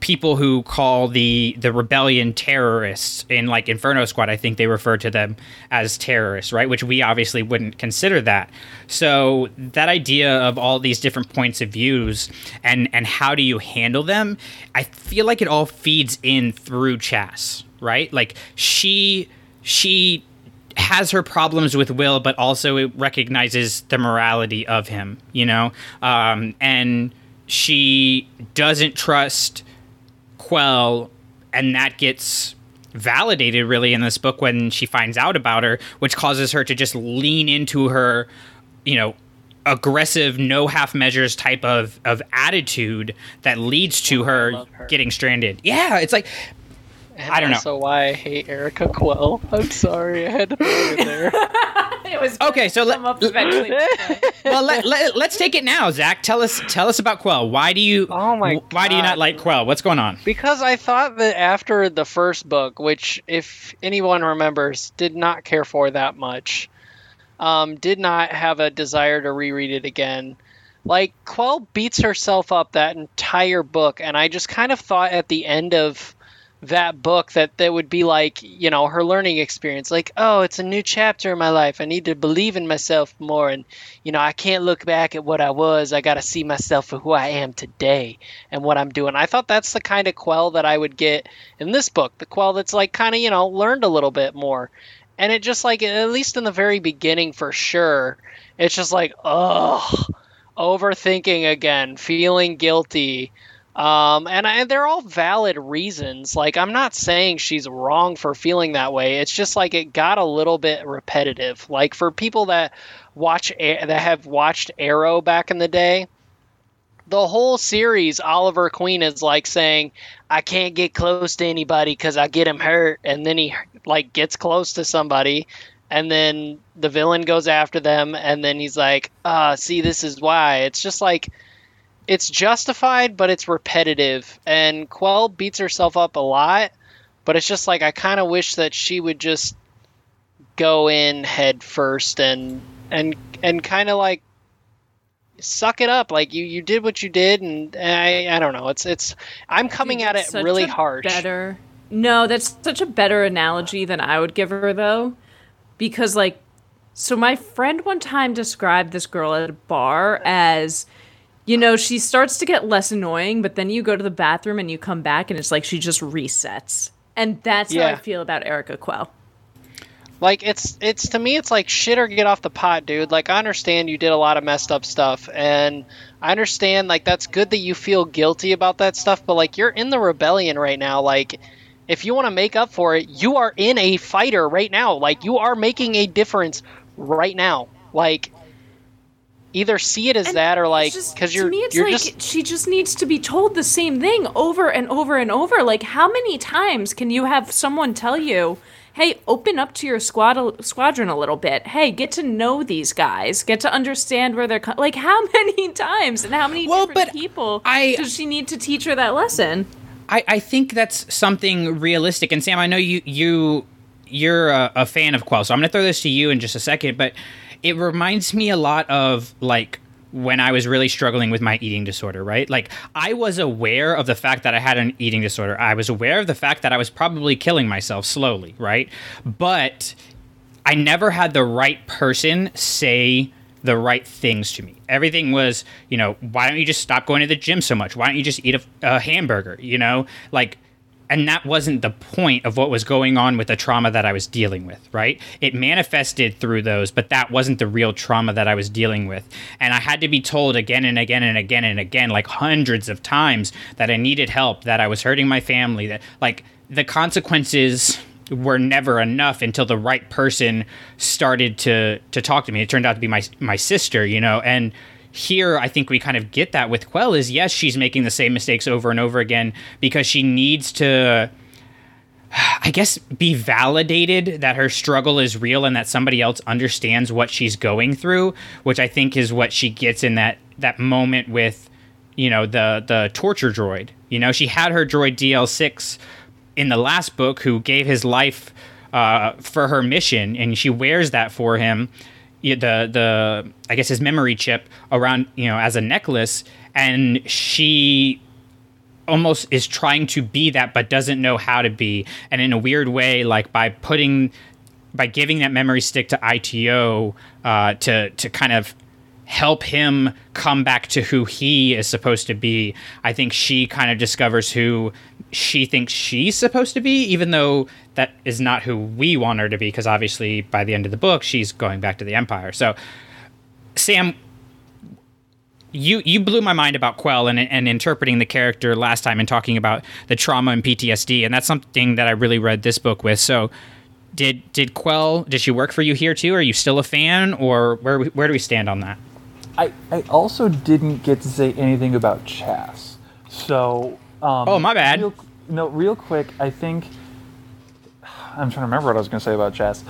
people who call the the rebellion terrorists in like Inferno Squad. I think they refer to them as terrorists, right? Which we obviously wouldn't consider that. So that idea of all these different points of views and and how do you handle them? I feel like it all feeds in through Chass, right? Like she she has her problems with Wyl, but also it recognizes the morality of him, you know, um, and she doesn't trust Quell, and that gets validated really in this book when she finds out about her, which causes her to just lean into her, you know, aggressive, no half measures type of of attitude that leads to oh, her, getting stranded. Yeah, it's like And I don't know. Also, why I hate Yrica Quell. I'm sorry, I had to throw it there. it was okay. So let, up eventually. well, let, let, us take it now, Zach. Tell us tell us about Quell. Why do you? Oh my Why do you not like Quell? What's going on? Because I thought that after the first book, which, if anyone remembers, did not care for that much, um, did not have a desire to reread it again. Like, Quell beats herself up that entire book, and I just kind of thought at the end of that book that that would be like, you know, her learning experience. Like, oh, it's a new chapter in my life. I need to believe in myself more, and, you know, I can't look back at what I was. I got to see myself for who I am today and what I'm doing. I thought that's the kind of Quell that I would get in this book. The Quell that's like kind of, you know, learned a little bit more. And it just like, at least in the very beginning for sure, it's just like, oh overthinking again, feeling guilty. Um, and, I, and they're all valid reasons. Like, I'm not saying she's wrong for feeling that way. It's just like it got a little bit repetitive. Like, for people that watch, that have watched Arrow back in the day, the whole series, Oliver Queen is like saying, I can't get close to anybody because I get him hurt. And then he, like, gets close to somebody. And then the villain goes after them. And then he's like, ah, see, this is why. It's just like, it's justified, but it's repetitive. And Quell beats herself up a lot, but it's just like I kind of wish that she would just go in head first and and and kind of like suck it up. Like you you did what you did, and I I don't know. It's it's I'm coming at it really a harsh. Better. No, that's such a better analogy than I would give her though, because like, so my friend one time described this girl at a bar as, you know, she starts to get less annoying, but then you go to the bathroom and you come back and it's like she just resets, and that's how I feel about Yrica Quell. Like it's it's to me it's like shit or get off the pot, dude. Like I understand you did a lot of messed up stuff and I understand like that's good that you feel guilty about that stuff, but like you're in the rebellion right now. Like if you want to make up for it, you are in a fighter right now. Like you are making a difference right now. Like either see it as that or like cuz you're to me, it's you're like just she just needs to be told the same thing over and over and over. Like, how many times can you have someone tell you, "Hey, open up to your squad squadron a little bit. Hey, get to know these guys. Get to understand where they're co-. like." How many times and how many well, different people I, does she need to teach her that lesson? I, I think that's something realistic. And Sam, I know you you you're a, a fan of Quell, so I'm going to throw this to you in just a second. But it reminds me a lot of like when I was really struggling with my eating disorder, right? Like I was aware of the fact that I had an eating disorder. I was aware of the fact that I was probably killing myself slowly, right? But I never had the right person say the right things to me. Everything was, you know, why don't you just stop going to the gym so much? Why don't you just eat a, a hamburger? You know, like, and that wasn't the point of what was going on with the trauma that I was dealing with, right? It manifested through those, but that wasn't the real trauma that I was dealing with. And I had to be told again and again and again and again, like hundreds of times, that I needed help, that I was hurting my family, that, like, the consequences were never enough until the right person started to to talk to me. It turned out to be my my sister, you know, and here I think we kind of get that with Quell is yes, she's making the same mistakes over and over again because she needs to I guess be validated that her struggle is real and that somebody else understands what she's going through, which I think is what she gets in that that moment with you know the the torture droid. You know, she had her droid DL6 in the last book who gave his life uh, for her mission, and she wears that for him. The the I guess his memory chip around you know as a necklace, and she almost is trying to be that but doesn't know how to be. And in a weird way like by putting by giving that memory stick to IT-O uh, to to kind of help him come back to who he is supposed to be I think she kind of discovers who she thinks she's supposed to be even though that is not who we want her to be because obviously by the end of the book she's going back to the empire so Sam you you blew my mind about Quell and and interpreting the character last time and talking about the trauma and PTSD, and that's something that I really read this book with. So, did did Quell did she work for you here too? Are you still a fan, or where where do we stand on that? I, I also didn't get to say anything about Chass. So. Um, Oh, my bad. Real, no, real quick, I think. I'm trying to remember what I was going to say about Chass.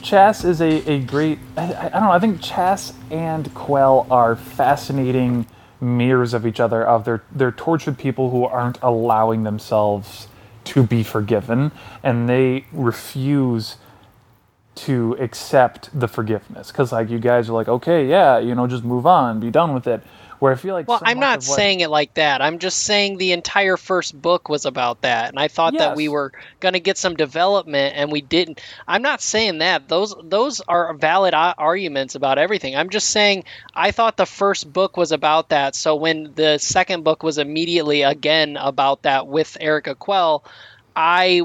Chass is a, a great. I, I don't know. I think Chass and Quell are fascinating mirrors of each other. Of their they're tortured people who aren't allowing themselves to be forgiven, and they refuse to accept the forgiveness because like you guys are like okay yeah you know just move on be done with it where i feel like Well, so I'm not saying it like that. I'm just saying the entire first book was about that, and I thought that we were going to get some development, and we didn't. I'm not saying that. Those those are valid uh, arguments about everything. I'm just saying I thought the first book was about that. So when the second book was immediately again about that with Yrica Quell, I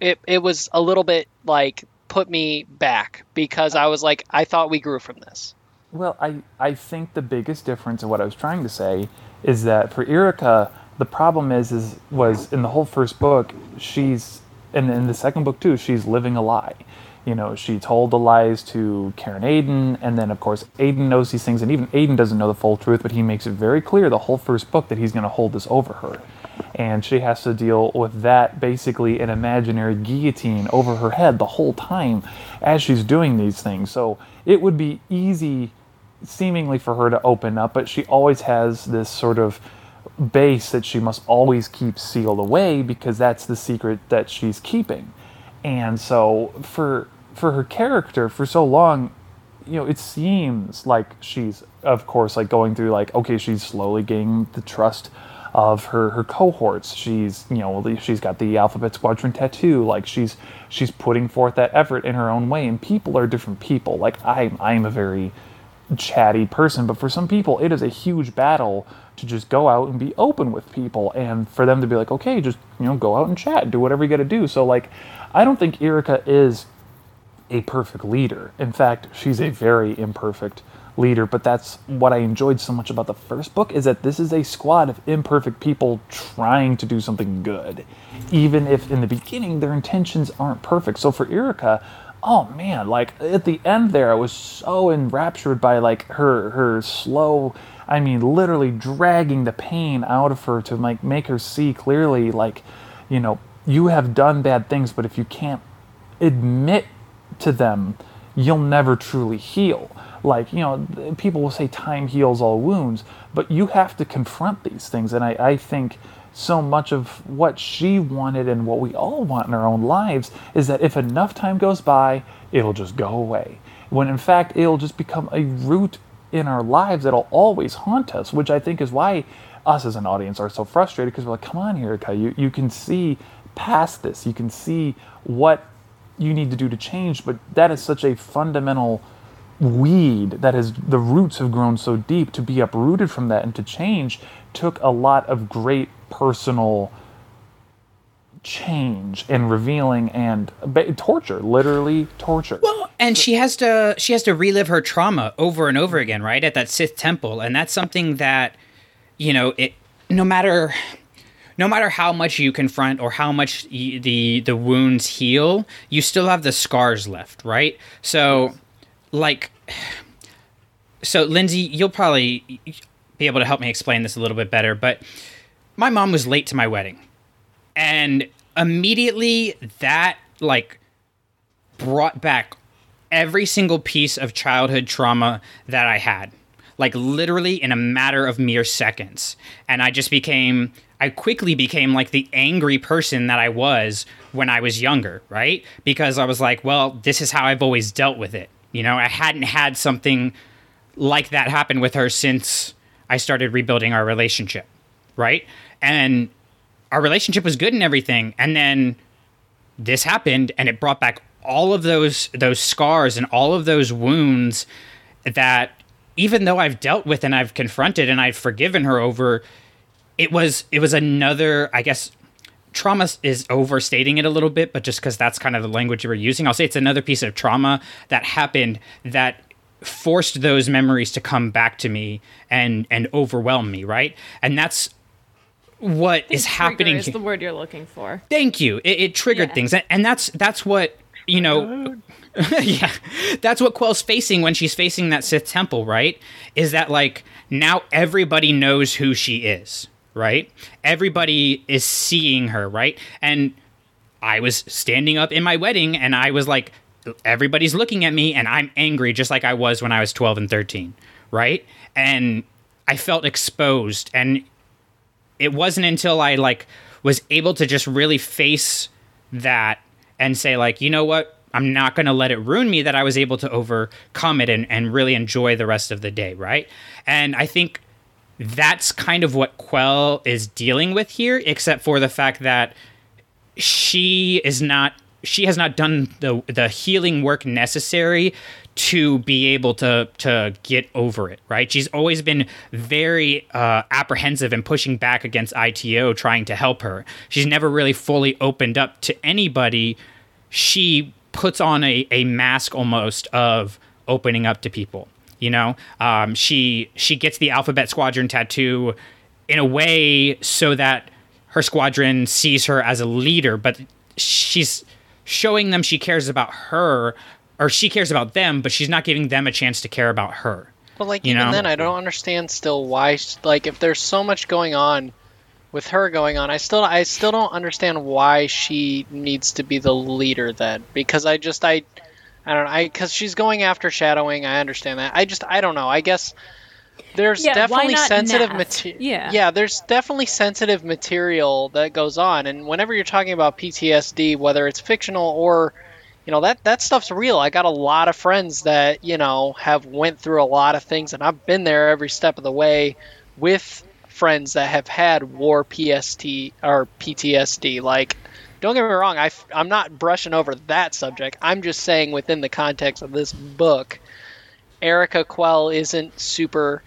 it it was a little bit like put me back because I was like I thought we grew from this. Well, I, I think the biggest difference in what I was trying to say is that for Yrica, the problem is is was in the whole first book, she's and in the second book too, she's living a lie. You know, she told the lies to Caern Adan, and then of course Adan knows these things, and even Adan doesn't know the full truth, but he makes it very clear the whole first book that he's going to hold this over her, and she has to deal with that basically an imaginary guillotine over her head the whole time as she's doing these things. So it would be easy seemingly for her to open up, but she always has this sort of base that she must always keep sealed away because that's the secret that she's keeping. And so for for her character for so long, you know, it seems like she's of course like going through like okay, she's slowly gaining the trust of her her cohorts. She's you know she's got the alphabet squadron tattoo. Like she's she's putting forth that effort in her own way. And people are different people. Like I'm I'm a very chatty person, but for some people it is a huge battle to just go out and be open with people and for them to be like, okay, just you know, go out and chat, do whatever you gotta do. So like I don't think Yrica is a perfect leader. In fact, she's a very imperfect leader, but that's what I enjoyed so much about the first book is that this is a squad of imperfect people trying to do something good. Even if in the beginning their intentions aren't perfect. So for Yrica, oh man, like at the end there I was so enraptured by like her her slow I mean literally dragging the pain out of her to like make her see clearly like, you know, you have done bad things, but if you can't admit to them, you'll never truly heal. Like, you know, people will say time heals all wounds, but you have to confront these things. And I, I think so much of what she wanted and what we all want in our own lives is that if enough time goes by, it'll just go away. When in fact, it'll just become a root in our lives that'll always haunt us, which I think is why us as an audience are so frustrated because we're like, come on, Yrica, you, you can see past this. You can see what you need to do to change, but that is such a fundamental weed that has the roots have grown so deep to be uprooted from that and to change took a lot of great personal change and revealing and torture literally torture Well, and she has to she has to relive her trauma over and over again, right? At that Sith temple, and that's something that you know, it no matter no matter how much you confront or how much y- the the wounds heal, you still have the scars left, right? So like so Lindsay, you'll probably be able to help me explain this a little bit better, but my mom was late to my wedding. And immediately that like brought back every single piece of childhood trauma that I had. Like literally in a matter of mere seconds. And I just became I quickly became like the angry person that I was when I was younger, right? Because I was like, well, this is how I've always dealt with it. You know, I hadn't had something like that happen with her since I started rebuilding our relationship, right? And our relationship was good and everything, and then this happened, and it brought back all of those those scars and all of those wounds that even though I've dealt with and I've confronted and I've forgiven her over, it was it was another, I guess. Trauma is overstating it a little bit, but just because that's kind of the language you were using, I'll say it's another piece of trauma that happened that forced those memories to come back to me and and overwhelm me, right? And that's what is Trigger happening. is the word you're looking for. Thank you. It, it triggered Yeah. things, and, and that's that's what you know, yeah, that's what Quell's facing when she's facing that Sith temple, right? Is that like now everybody knows who she is, right? Everybody is seeing her, right? And I was standing up in my wedding and I was like, everybody's looking at me and I'm angry just like I was when I was 12 and 13, right? And I felt exposed and it wasn't until I like was able to just really face that and say like, you know what? I'm not going to let it ruin me that I was able to overcome it and, and really enjoy the rest of the day, right? And I think that's kind of what Quell is dealing with here, except for the fact that she is not she has not done the the healing work necessary to be able to to get over it right? She's always been very uh, apprehensive and pushing back against IT-O trying to help her. She's never really fully opened up to anybody. She puts on a, a mask almost of opening up to people you know um, she she gets the alphabet squadron tattoo in a way so that her squadron sees her as a leader but she's showing them she cares about her or she cares about them, but she's not giving them a chance to care about her. But like you even know? then, I don't understand still why. Like if there's so much going on with her going on, I still I still don't understand why she needs to be the leader then. Because I just I I don't know. I because she's going after Shadow Wing. I understand that. I just I don't know. I guess there's Yeah, definitely sensitive material. Yeah. yeah, there's definitely sensitive material that goes on, and whenever you're talking about PTSD, whether it's fictional or you know that that stuff's real. I got a lot of friends that you know have went through a lot of things, and I've been there every step of the way with friends that have had war PST or PTSD. Like, don't get me wrong, I I'm not brushing over that subject. I'm just saying within the context of this book, Erica Quell isn't super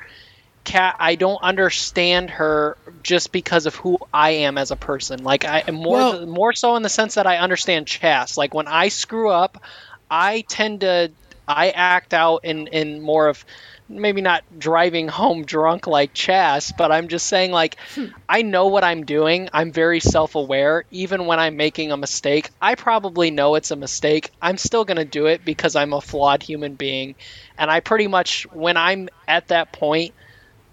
cat I don't understand her just because of who I am as a person. Like I am more Well- more so in the sense that I understand Chass. Like when I screw up, I tend to I act out in in more of maybe not driving home drunk like Chass, but I'm just saying like I know what I'm doing. I'm very self-aware even when I'm making a mistake. I probably know it's a mistake. I'm still going to do it because I'm a flawed human being. And I pretty much when I'm at that point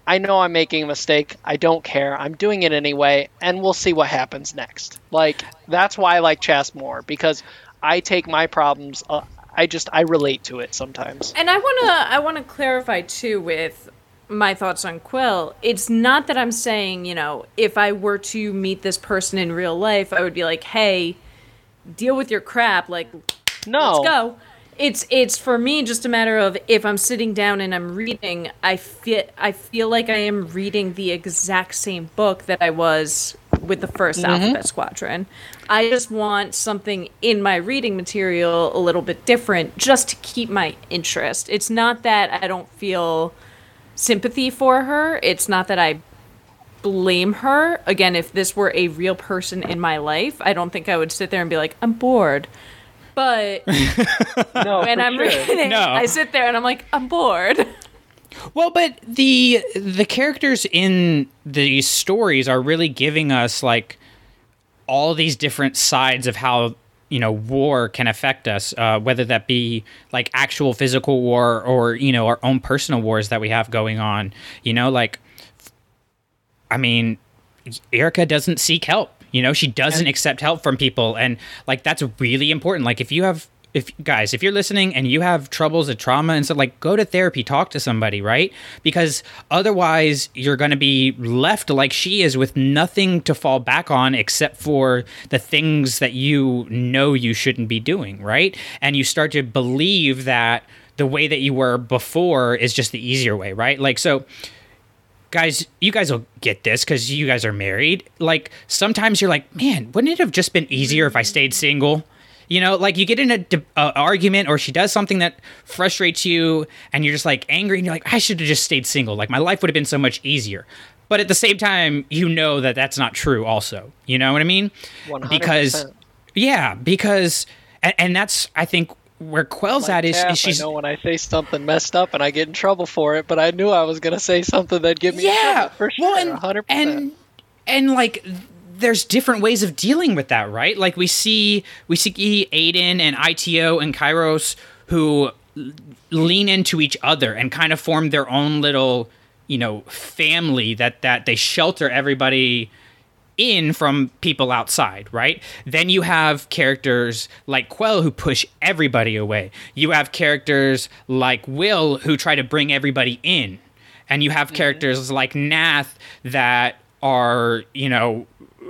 I know I'm making a mistake. I don't care. I'm doing it anyway, and we'll see what happens next. Like that's why I like Chass more because I take my problems. Uh, I just I relate to it sometimes. And I wanna I wanna clarify too with my thoughts on Quell. It's not that I'm saying, you know, if I were to meet this person in real life, I would be like, hey, deal with your crap, like No. let's go. It's it's for me just a matter of if I'm sitting down and I'm reading, I feel I feel like I am reading the exact same book that I was with the 1st Mhm. Alphabet Squadron. I just want something in my reading material a little bit different just to keep my interest. It's not that I don't feel sympathy for her. It's not that I blame her. Again, if this were a real person in my life, I don't think I would sit there and be like, I'm bored. But no, when I'm sure. reading, No. I sit there and I'm like, I'm bored. Well, but the the characters in these stories are really giving us like all these different sides of how you know war can affect us, uh, whether that be like actual physical war or you know our own personal wars that we have going on. You know, like I mean, Yrica doesn't seek help. You know, she doesn't accept help from people, and like that's really important. Like if you have, if guys, if you're listening and you have troubles and trauma and stuff, like go to therapy, talk to somebody, right? Because otherwise, you're going to be left like she is with nothing to fall back on except for the things that you know you shouldn't be doing, right? And you start to believe that the way that you were before is just the easier way, right? Like so guys, you guys will get this because you guys are married. Like sometimes you're like, man, wouldn't it have just been easier if I stayed single? You know, like you get in a, de- a argument or she does something that frustrates you, and you're just like angry, and you're like, I should have just stayed single. Like my life would have been so much easier. But at the same time, you know that that's not true. Also, you know what I mean? 100%. Because yeah, because and, and that's I think where Quell's at is, is she's I know when I say something messed up and I get in trouble for it, but I knew I was gonna say something that'd get me yeah for sure. well and, 100%. and and like there's different ways of dealing with that, right? Like we see we see Adan and IT-O and Kairos who lean into each other and kind of form their own little, you know, family that that they shelter everybody in from people outside, right? Then you have characters like Quell who push everybody away. You have characters like Wyl who try to bring everybody in. And you have mm-hmm. characters like Nath that are, you know,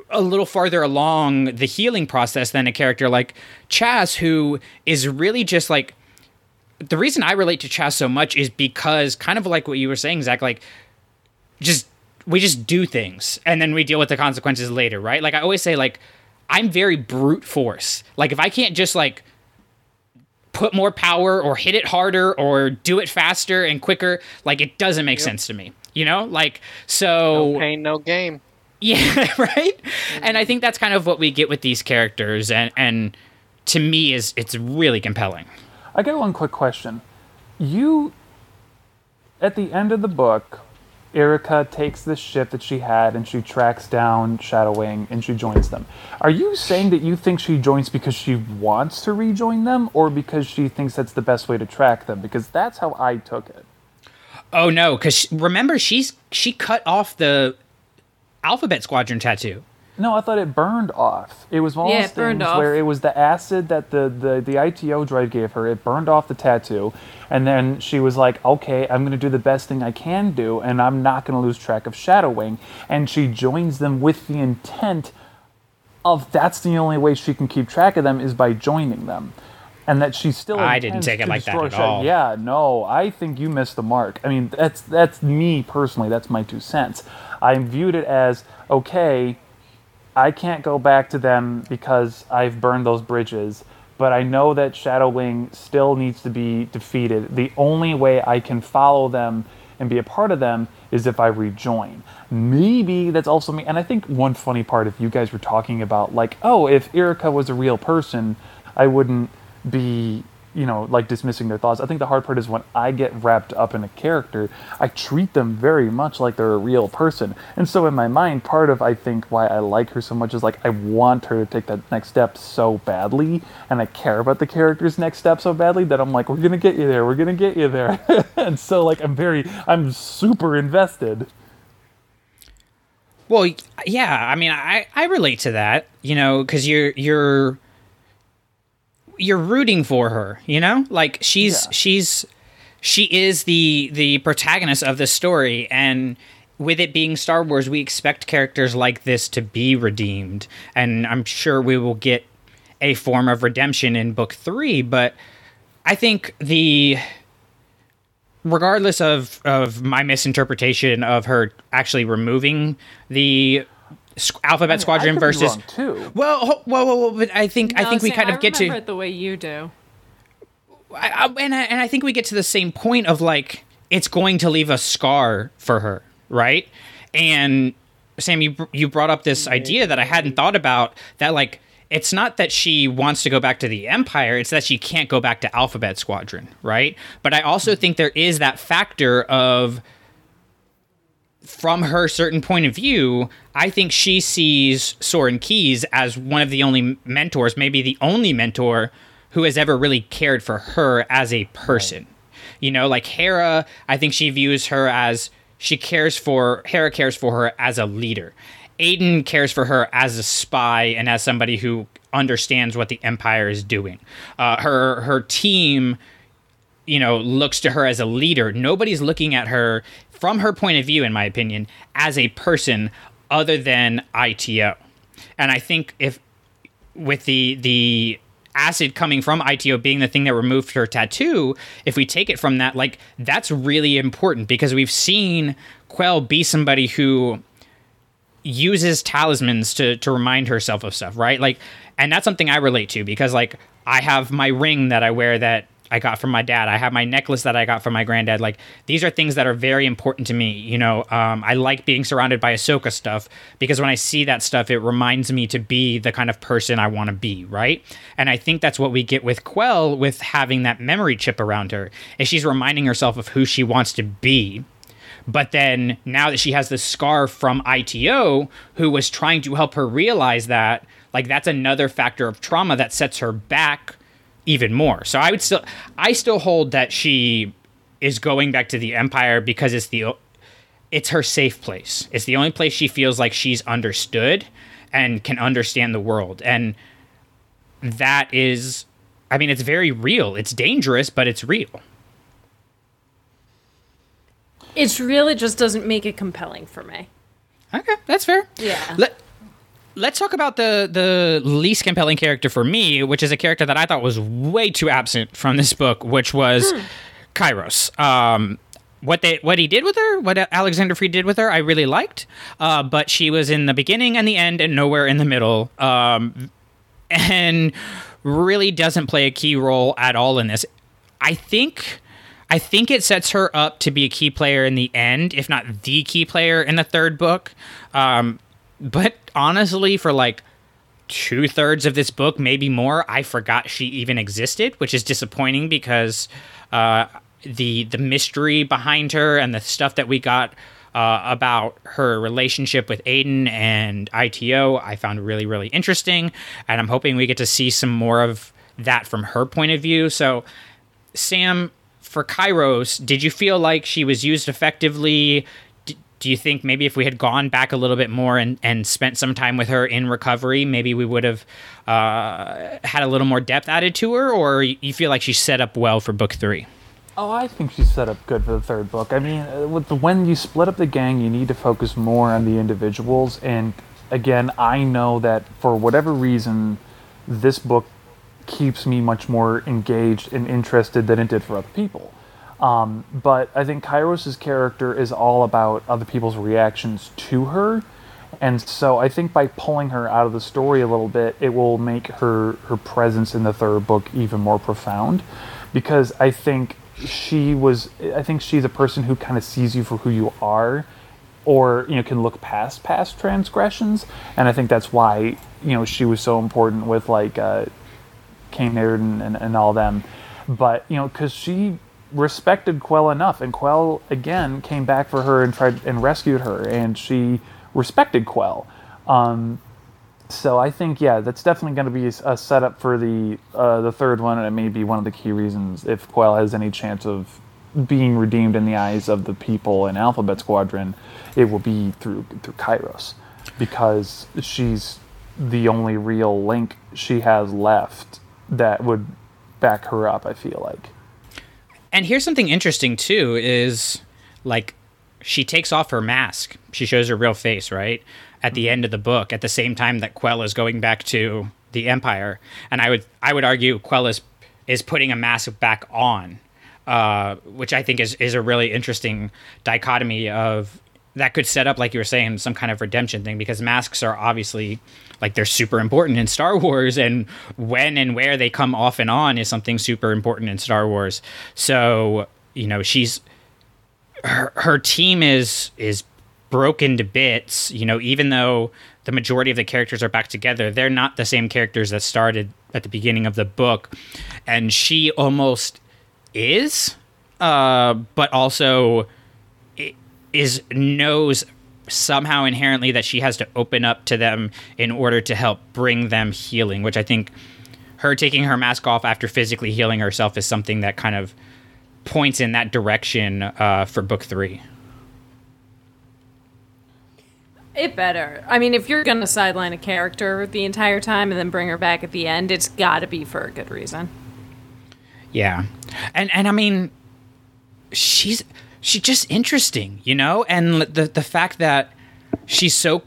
a little farther along the healing process than a character like Chass who is really just like the reason I relate to Chass so much is because kind of like what you were saying, Zach, like just we just do things and then we deal with the consequences later, right? Like I always say, like I'm very brute force. Like if I can't just like put more power or hit it harder or do it faster and quicker, like it doesn't make yep. sense to me. You know, like so. No pain, no game. Yeah, right. And I think that's kind of what we get with these characters, and and to me is it's really compelling. I got one quick question. You, at the end of the book, Yrica takes this ship that she had and she tracks down Shadow Wing and she joins them. Are you saying that you think she joins because she wants to rejoin them or because she thinks that's the best way to track them? Because that's how I took it. Oh no, because remember she's she cut off the Alphabet Squadron tattoo. No, I thought it burned off. It was one yeah, of those things where it was the acid that the, the, the IT-O drive gave her. It burned off the tattoo. And then she was like, okay, I'm going to do the best thing I can do, and I'm not going to lose track of Shadow Wing. And she joins them with the intent of that's the only way she can keep track of them is by joining them. And that she's still. I didn't take it like that at all. Yeah, no, I think you missed the mark. I mean, that's that's me personally. That's my two cents. I viewed it as okay I can't go back to them because I've burned those bridges, but I know that Shadow Wing still needs to be defeated. The only way I can follow them and be a part of them is if I rejoin. Maybe that's also me. And I think one funny part, if you guys were talking about, like, oh, if Yrica was a real person, I wouldn't be you know, like dismissing their thoughts. I think the hard part is when I get wrapped up in a character, I treat them very much like they're a real person. And so in my mind, part of I think why I like her so much is like I want her to take that next step so badly, and I care about the character's next step so badly that I'm like, we're gonna get you there, we're gonna get you there. and so like I'm very, I'm super invested. Well, yeah, I mean, I I relate to that, you know, because you're you're you're rooting for her, you know? Like she's yeah. she's she is the the protagonist of this story and with it being Star Wars, we expect characters like this to be redeemed. And I'm sure we will get a form of redemption in book 3, but I think the regardless of of my misinterpretation of her actually removing the Alphabet I mean, Squadron versus. too. Well, well, well, well, but I think no, I think we kind I of get to it the way you do. I, I, and I, and I think we get to the same point of like it's going to leave a scar for her, right? And Sam, you you brought up this idea that I hadn't thought about. That like it's not that she wants to go back to the Empire; it's that she can't go back to Alphabet Squadron, right? But I also mm-hmm. think there is that factor of from her certain point of view, I think she sees Soran Keize as one of the only mentors, maybe the only mentor who has ever really cared for her as a person. Right. You know, like Hera, I think she views her as she cares for Hera cares for her as a leader. Adan cares for her as a spy and as somebody who understands what the Empire is doing. Uh, her her team, you know, looks to her as a leader. Nobody's looking at her from her point of view, in my opinion, as a person other than IT-O. And I think if with the the acid coming from IT-O being the thing that removed her tattoo, if we take it from that, like that's really important because we've seen Quell be somebody who uses talismans to to remind herself of stuff, right? Like and that's something I relate to because like I have my ring that I wear that I got from my dad. I have my necklace that I got from my granddad. Like these are things that are very important to me. You know, um, I like being surrounded by Ahsoka stuff because when I see that stuff, it reminds me to be the kind of person I want to be, right? And I think that's what we get with Quell with having that memory chip around her, is she's reminding herself of who she wants to be. But then now that she has the scar from IT-O, who was trying to help her realize that, like that's another factor of trauma that sets her back even more. So I would still, I still hold that she is going back to the Empire because it's the, it's her safe place. It's the only place she feels like she's understood and can understand the world. And that is, I mean, it's very real. It's dangerous, but it's real. It's real. It just doesn't make it compelling for me. Okay, that's fair. Yeah. Let, let's talk about the the least compelling character for me, which is a character that I thought was way too absent from this book, which was Hmm. Kairos. Um, what they what he did with her, what Alexander Freed did with her, I really liked. Uh, but she was in the beginning and the end, and nowhere in the middle. Um, and really doesn't play a key role at all in this. I think. I think it sets her up to be a key player in the end, if not the key player in the third book. Um, but honestly, for like two thirds of this book, maybe more, I forgot she even existed, which is disappointing because uh, the the mystery behind her and the stuff that we got uh, about her relationship with Adan and IT-O, I found really really interesting, and I'm hoping we get to see some more of that from her point of view. So, Sam, for Kairos, did you feel like she was used effectively? Do you think maybe if we had gone back a little bit more and, and spent some time with her in recovery, maybe we would have uh, had a little more depth added to her? Or you feel like she's set up well for book three? Oh, I think she's set up good for the third book. I mean, uh, with the, when you split up the gang, you need to focus more on the individuals. And again, I know that for whatever reason, this book keeps me much more engaged and interested than it did for other people. Um, but I think Kairos' character is all about other people's reactions to her. And so I think by pulling her out of the story a little bit, it will make her, her presence in the third book even more profound. Because I think she was, I think she's a person who kind of sees you for who you are or you know can look past past transgressions and i think that's why you know she was so important with like uh Kane and, and, and all them but you know because she respected quell enough and quell again came back for her and tried and rescued her and she respected quell um so I think yeah, that's definitely going to be a setup for the uh, the third one, and it may be one of the key reasons if Quell has any chance of being redeemed in the eyes of the people in Alphabet Squadron, it will be through through Kairos, because she's the only real link she has left that would back her up. I feel like. And here's something interesting too is like she takes off her mask. She shows her real face, right? At the end of the book, at the same time that Quell is going back to the Empire. And I would I would argue Quell is is putting a mask back on. Uh, which I think is is a really interesting dichotomy of that could set up, like you were saying, some kind of redemption thing because masks are obviously like they're super important in Star Wars, and when and where they come off and on is something super important in Star Wars. So you know, she's her, her team is is broken to bits. You know, even though the majority of the characters are back together, they're not the same characters that started at the beginning of the book, and she almost is, uh, but also is knows somehow inherently that she has to open up to them in order to help bring them healing, which I think her taking her mask off after physically healing herself is something that kind of points in that direction uh, for book three. It better. I mean, if you're going to sideline a character the entire time and then bring her back at the end, it's got to be for a good reason. Yeah. And and I mean she's she's just interesting, you know? And the the fact that she's so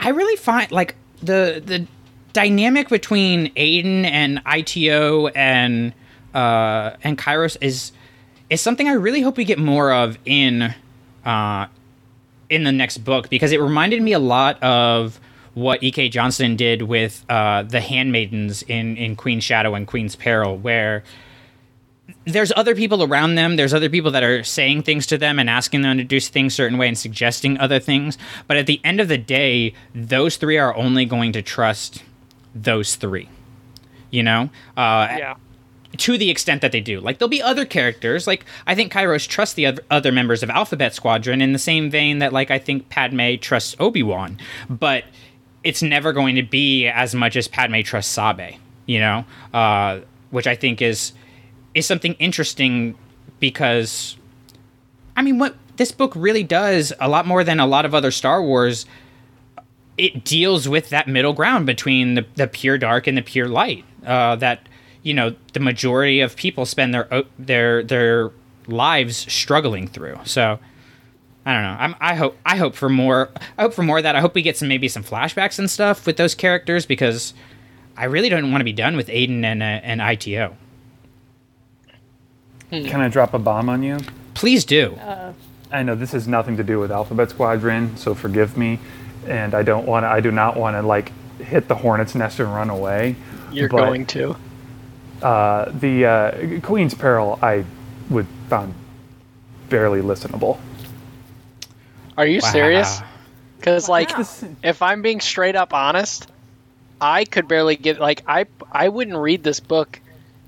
I really find like the the dynamic between Adan and IT-O and uh and Kairos is is something I really hope we get more of in uh in the next book because it reminded me a lot of what E.K. Johnston did with uh, the handmaidens in, in Queen's Shadow and Queen's Peril, where there's other people around them. There's other people that are saying things to them and asking them to do things a certain way and suggesting other things. But at the end of the day, those three are only going to trust those three. You know? Uh, yeah. to the extent that they do. Like there'll be other characters. Like I think Kairos trusts the other, other members of Alphabet Squadron in the same vein that like I think Padme trusts Obi Wan, but it's never going to be as much as Padme trusts Sabe. You know, uh, which I think is is something interesting because I mean what this book really does a lot more than a lot of other Star Wars. It deals with that middle ground between the, the pure dark and the pure light. Uh, that you know the majority of people spend their their their lives struggling through. So I don't know. I'm, I hope I hope for more. I hope for more of that. I hope we get some maybe some flashbacks and stuff with those characters because I really don't want to be done with Adan and uh, and IT-O. Can I drop a bomb on you? Please do. Uh, I know this has nothing to do with Alphabet Squadron, so forgive me. And I don't want to. I do not want to like hit the hornet's nest and run away. You're but, going to. Uh, the uh, Queen's Peril, I would found barely listenable. Are you Wow. serious? Because like, Wow. if I'm being straight up honest, I could barely get like I I wouldn't read this book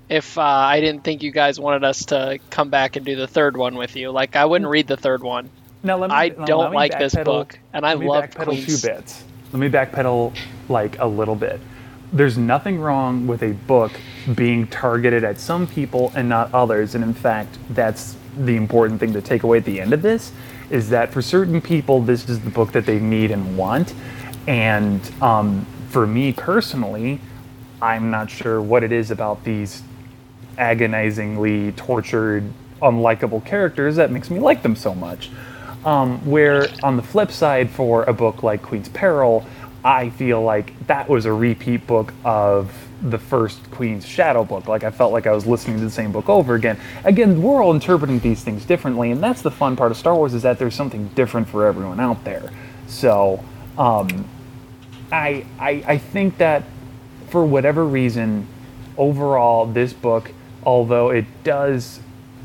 if uh, I didn't think you guys wanted us to come back and do the third one with you. Like I wouldn't read the third one. Now let me. I don't like this book, and I love Queens. two bits. Let me backpedal like a little bit. There's nothing wrong with a book being targeted at some people and not others, and in fact, that's the important thing to take away at the end of this. Is that for certain people, this is the book that they need and want, and um, for me personally, I'm not sure what it is about these agonizingly tortured, unlikable characters that makes me like them so much. Um, where on the flip side, for a book like Queen's Peril, I feel like that was a repeat book of the first Queen's Shadow book. Like I felt like I was listening to the same book over again. Again, we're all interpreting these things differently, and that's the fun part of Star Wars is that there's something different for everyone out there. So, um, I, I I think that for whatever reason, overall, this book, although it does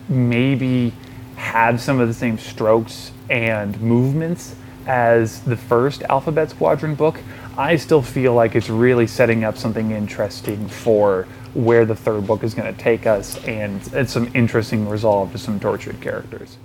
maybe have some of the same strokes and movements as the first Alphabet Squadron book, I still feel like it's really setting up something interesting for where the third book is going to take us and, and some interesting resolve to some tortured characters.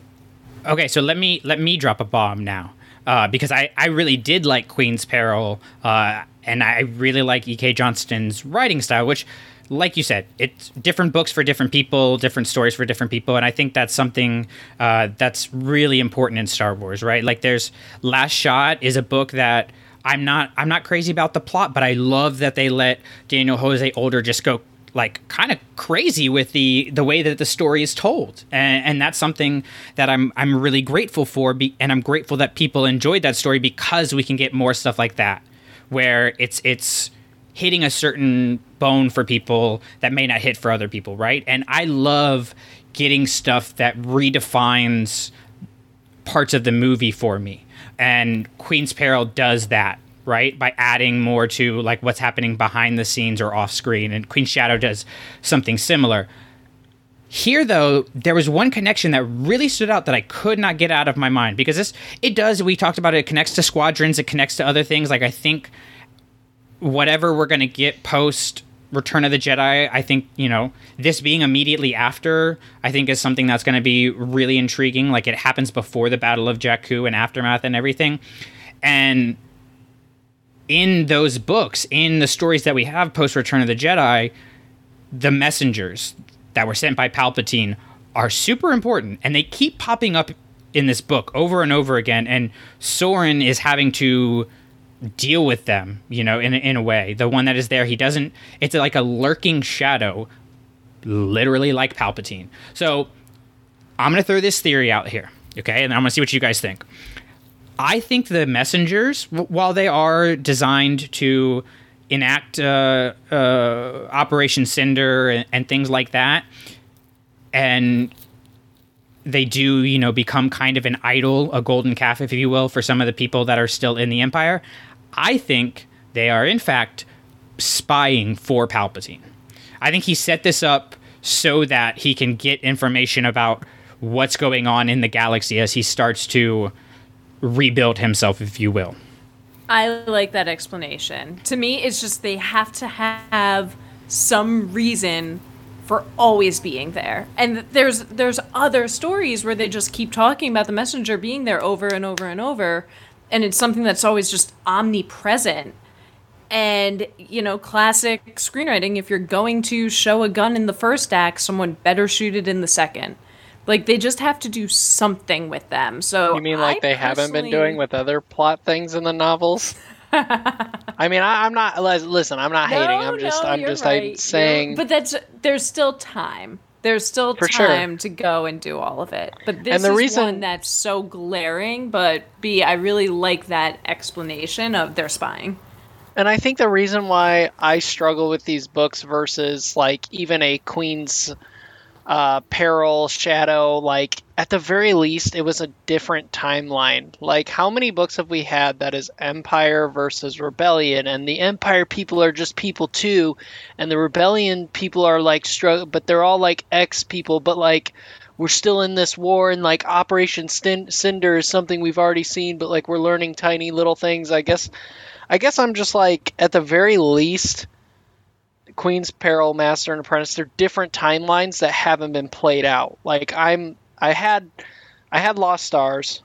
Okay, so let me let me drop a bomb now. Uh, because I, I really did like Queen's Peril, uh, and I really like E.K. Johnston's writing style, which, like you said, it's different books for different people, different stories for different people, and I think that's something uh, that's really important in Star Wars, right? Like, there's Last Shot is a book that I'm not I'm not crazy about the plot, but I love that they let Daniel Jose Older just go like kind of crazy with the the way that the story is told and, and that's something that i'm i'm really grateful for be, and i'm grateful that people enjoyed that story because we can get more stuff like that where it's it's hitting a certain bone for people that may not hit for other people right? And i love getting stuff that redefines parts of the movie for me. And queen's peril does that right? By adding more to like what's happening behind the scenes or off screen. And queen shadow does something similar. Here though there was one connection that really stood out that i could not get out of my mind. Because this it does we talked about it, it connects to squadrons it connects to other things. Like i think whatever we're going to get post return of the jedi i think you know this being immediately after i think is something that's going to be really intriguing like it happens before the battle of jakku and aftermath and everything and in those books, in the stories that we have post Return of the Jedi, the messengers that were sent by Palpatine are super important, and they keep popping up in this book over and over again. And Soran is having to deal with them, you know, in in a way. The one that is there, he doesn't. It's like a lurking shadow, literally like Palpatine. So I'm gonna throw this theory out here, okay, and I'm gonna see what you guys think. I think the messengers, while they are designed to enact uh, uh, Operation Cinder and, and things like that, and they do, you know, become kind of an idol, a golden calf, if you will, for some of the people that are still in the Empire. I think they are, in fact, spying for Palpatine. I think he set this up so that he can get information about what's going on in the galaxy as he starts to rebuild himself, if you will. I like that explanation. To me, it's just they have to have some reason for always being there. And there's there's other stories where they just keep talking about the messenger being there over and over and over and it's something that's always just omnipresent. And, you know, classic screenwriting, if you're going to show a gun in the first act, someone better shoot it in the second. Like they just have to do something with them. So You mean like I they haven't been doing with other plot things in the novels? I mean, I, I'm not. Listen, I'm not hating. I'm just. No, I'm you're just. right. I'm saying. But that's there's still time. There's still For sure. time to go and do all of it. But this And the is reason- one that's so glaring. But B, I really like that explanation of their spying. And I think the reason why I struggle with these books versus like even a Queen's uh, Peril, Shadow, like at the very least, it was a different timeline. Like, how many books have we had that is Empire versus Rebellion, and the Empire people are just people too, and the Rebellion people are like struggle, but they're all like ex people, but like we're still in this war, and like Operation Cinder is something we've already seen, but like we're learning tiny little things. I guess I guess I'm just like, at the very least, Queen's Peril, Master and Apprentice, they're different timelines that haven't been played out. Like I'm, I had, I had Lost Stars.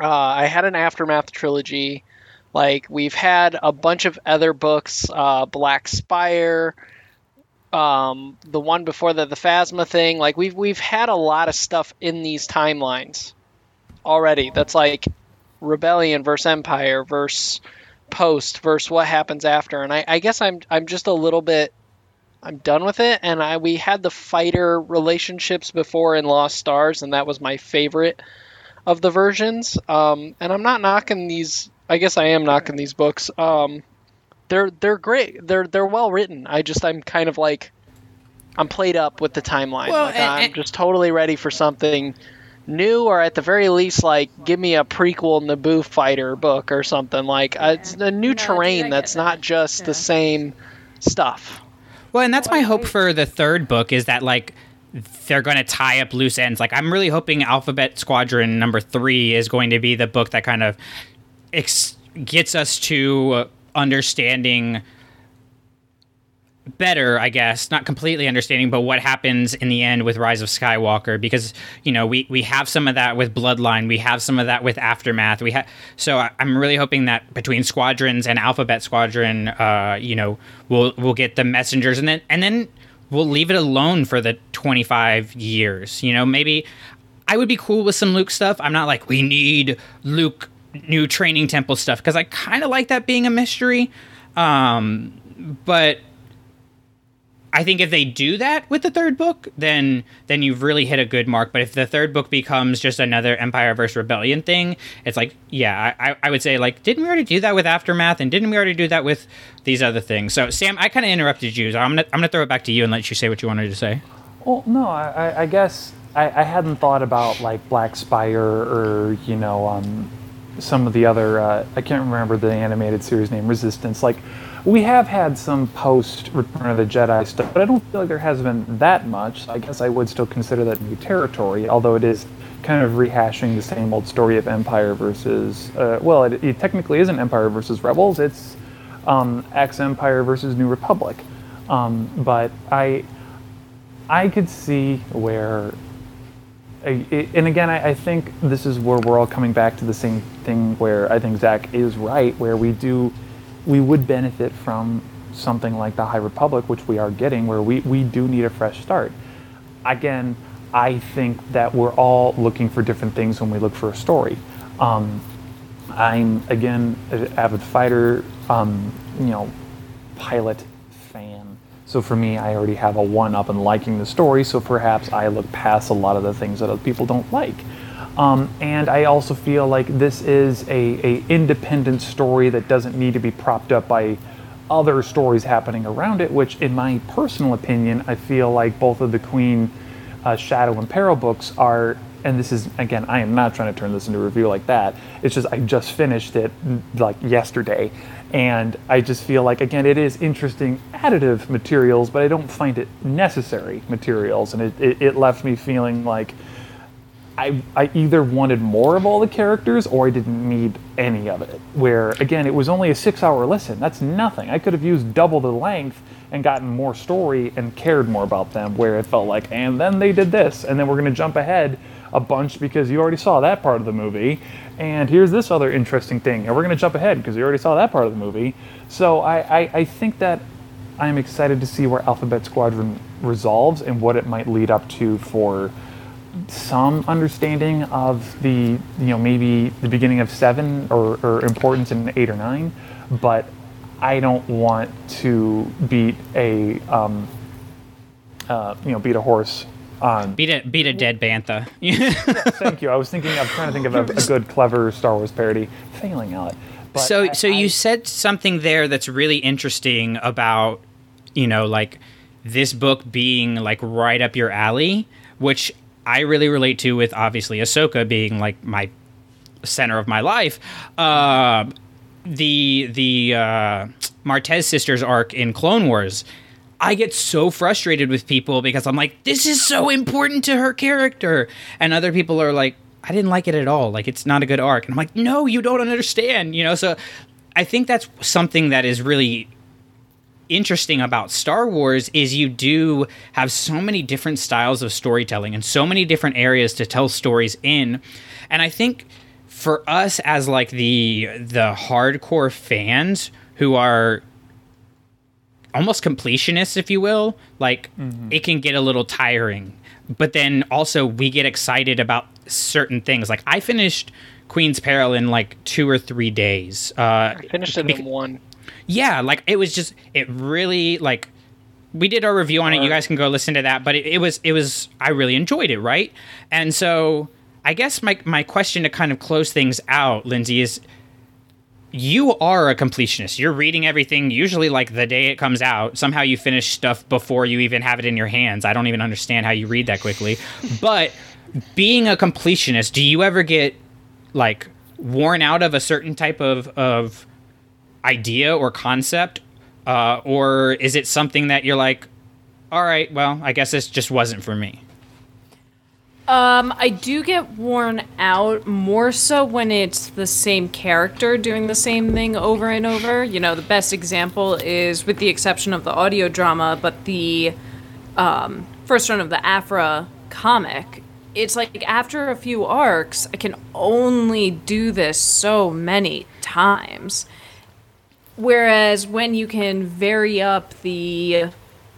Uh, I had an Aftermath trilogy. Like we've had a bunch of other books, uh, Black Spire, um, the one before that, the Phasma thing. Like we've we've had a lot of stuff in these timelines already. That's like Rebellion versus Empire versus post versus what happens after. And I, I guess I'm I'm just a little bit I'm done with it. And I we had the fighter relationships before in Lost Stars, and that was my favorite of the versions. Um, and I'm not knocking these. I guess I am knocking these books. Um, they're they're great. They're they're well written. I just I'm kind of like I'm played up with the timeline. Well, like, and- I'm and- just totally ready for something new, or at the very least, like give me a prequel Naboo fighter book or something. Like uh, it's a new terrain that's not just the same stuff. Well, and that's my hope for the third book is that like they're going to tie up loose ends. Like I'm really hoping Alphabet Squadron number three is going to be the book that kind of ex- gets us to uh, understanding better, I guess, not completely understanding, but what happens in the end with Rise of Skywalker because you know we we have some of that with Bloodline, we have some of that with Aftermath, we have so I- I'm really hoping that between Squadrons and Alphabet Squadron, uh, you know, we'll we'll get the messengers and then and then we'll leave it alone for the 25 years. You know, maybe I would be cool with some Luke stuff. I'm not like we need Luke new training temple stuff because I kind of like that being a mystery. Um, but I think if they do that with the third book, then then you've really hit a good mark. But if the third book becomes just another Empire versus Rebellion thing, it's like, yeah, I, I would say like, didn't we already do that with Aftermath, and didn't we already do that with these other things? So Sam, I kind of interrupted you. So I'm gonna I'm gonna throw it back to you and let you say what you wanted to say. Well, no, I, I- guess I, I hadn't thought about like Black Spire or you know um, some of the other. Uh, I can't remember the animated series name, Resistance. Like we have had some post Return of the Jedi stuff, but I don't feel like there has been that much. I guess I would still consider that new territory, although it is kind of rehashing the same old story of Empire versus. Uh, well, it, it technically isn't Empire versus Rebels. It's um, Ex Empire versus New Republic. Um, but I. I could see where, I- and again, I, I think this is where we're all coming back to the same thing. Where I think Zach is right, where we do, we would benefit from something like the High Republic, which we are getting, where we we do need a fresh start. Again, I think that we're all looking for different things when we look for a story. Um, I'm again an avid fighter, um, you know, pilot fan. So for me, I already have a one up in liking the story. So perhaps I look past a lot of the things that other people don't like. Um, and I also feel like this is a, a independent story that doesn't need to be propped up by other stories happening around it. Which, in my personal opinion, I feel like both of the Queen uh, Shadow and Peril books are, and this is again, I am not trying to turn this into a review like that. It's just I just finished it like yesterday, and I just feel like again it is interesting additive materials, but I don't find it necessary materials, and it, it, it left me feeling like I, I either wanted more of all the characters or I didn't need any of it. Where, again, it was only a six hour listen. That's nothing. I could have used double the length and gotten more story and cared more about them, where it felt like, and then they did this, and then we're going to jump ahead a bunch because you already saw that part of the movie, and here's this other interesting thing, and we're going to jump ahead because you already saw that part of the movie. So I, I, I think that I'm excited to see where Alphabet Squadron resolves and what it might lead up to for some understanding of the you know maybe the beginning of seven or, or importance in eight or nine but i don't want to beat a um, uh, you know beat a horse on beat a beat a dead bantha. Thank you. I was thinking i'm trying to think of a, a good clever star wars parody. Failing out. but so I- so you said something there that's really interesting about you know like this book being like right up your alley which i really relate to with obviously ahsoka being like my center of my life uh, the the uh, martez sisters arc in clone wars I get so frustrated with people because I'm like, this is so important to her character. And other people are like, I didn't like it at all. Like, it's not a good arc. And I'm like, no, you don't understand. You know, so I think that's something that is really interesting about Star Wars is you do have so many different styles of storytelling and so many different areas to tell stories in. And I think for us as like the the hardcore fans who are almost completionists, if you will. Like it can get a little tiring, but then also we get excited about certain things. Like I finished Queen's Peril in like two or three days. Uh, I finished it in one. Yeah, like it was just it really like we did our review on it. You guys can go listen to that, but it, it was it was I really enjoyed it, right? And so I guess my my question to kind of close things out, Lindsay, is you are a completionist. You're reading everything usually like the day it comes out. Somehow you finish stuff before you even have it in your hands. I don't even understand how you read that quickly. but being a completionist, do you ever get like worn out of a certain type of of idea or concept uh, or is it something that you're like all right well i guess this just wasn't for me Um, I do get worn out more so when it's the same character doing the same thing over and over. You know, the best example is, with the exception of the audio drama, but the um, first run of the Aphra comic. It's like after a few arcs, I can only do this so many times. Whereas when you can vary up the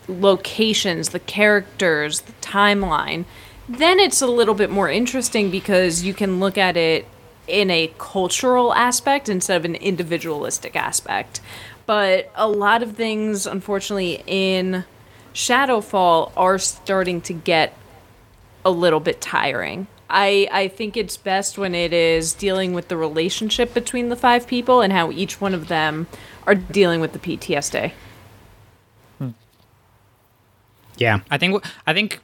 locations, the characters, the timeline, then it's a little bit more interesting because you can look at it in a cultural aspect instead of an individualistic aspect. But a lot of things, unfortunately, in Shadowfall are starting to get a little bit tiring. I, I think it's best when it is dealing with the relationship between the five people and how each one of them are dealing with the PTSD. yeah. I think i think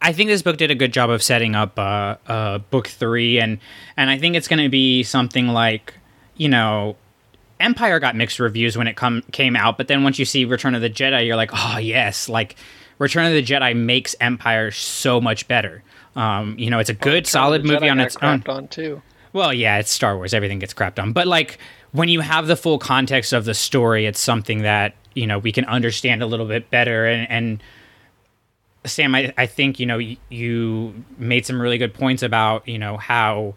i think this book did a good job of setting up uh, uh, book three and and i think it's going to be something like you know empire got mixed reviews when it come came out but then once you see return of the jedi you're like oh yes like return of the jedi makes empire so much better um, you know it's a good solid movie Jedi on its own on too. Well, yeah, it's Star Wars. Everything gets crapped on. But like when you have the full context of the story, it's something that, you know, we can understand a little bit better. And, and Sam, I, I think, you know, y- you made some really good points about, you know, how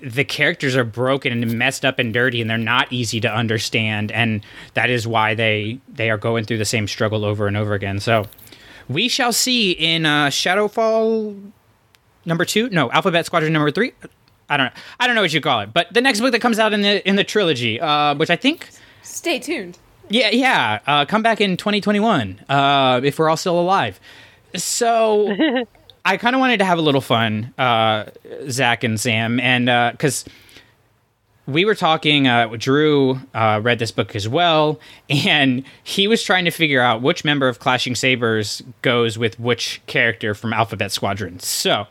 the characters are broken and messed up and dirty and they're not easy to understand. And that is why they, they are going through the same struggle over and over again. So we shall see in uh, Shadowfall number two. No, Alphabet Squadron number three. I don't know. I don't know what you call it, but the next book that comes out in the in the trilogy, uh, which I think, Stay tuned. yeah, yeah, uh, come back in 2021 uh, if we're all still alive. So I kind of wanted to have a little fun, uh, Zach and Sam, and because we were talking, uh, Drew uh, read this book as well, and he was trying to figure out which member of Clashing Sabers goes with which character from Alphabet Squadron. So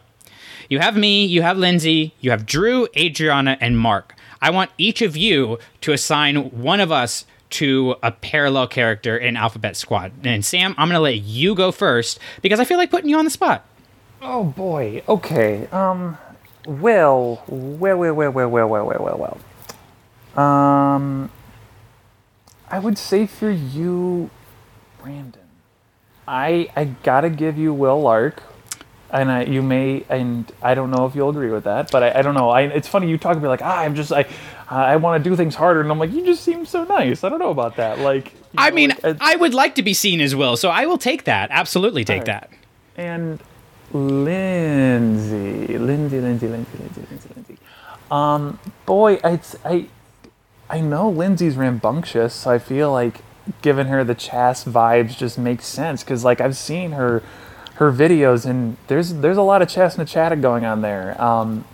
you have me, you have Lindsay, you have Drew, Adriana, and Mark. I want each of you to assign one of us to a parallel character in Alphabet Squad. And Sam, I'm going to let you go first because I feel like putting you on the spot. Oh boy. Okay. Um. Well. Well. Well. Well. Well. Well. Well. Well. Well. Um. I would say for you, Brandon. I I gotta give you Wyl Lark, and I you may and I don't know if you'll agree with that, but I, I don't know. I it's funny you talk to me like ah I'm just I I want to do things harder, and I'm like you just seem so nice. I don't know about that. Like I mean, I would like to be seen as Wyl, so I will take that. Absolutely take Alright. that. and Lindsay, Lindsay, Lindsay, Lindsay, Lindsay, Lindsay, Lindsay. Um, boy, it's I, I know Lindsay's rambunctious. So I feel like giving her the Chass vibes just makes sense because like I've seen her, her videos and there's there's a lot of Chass and Chatta going on there. Um,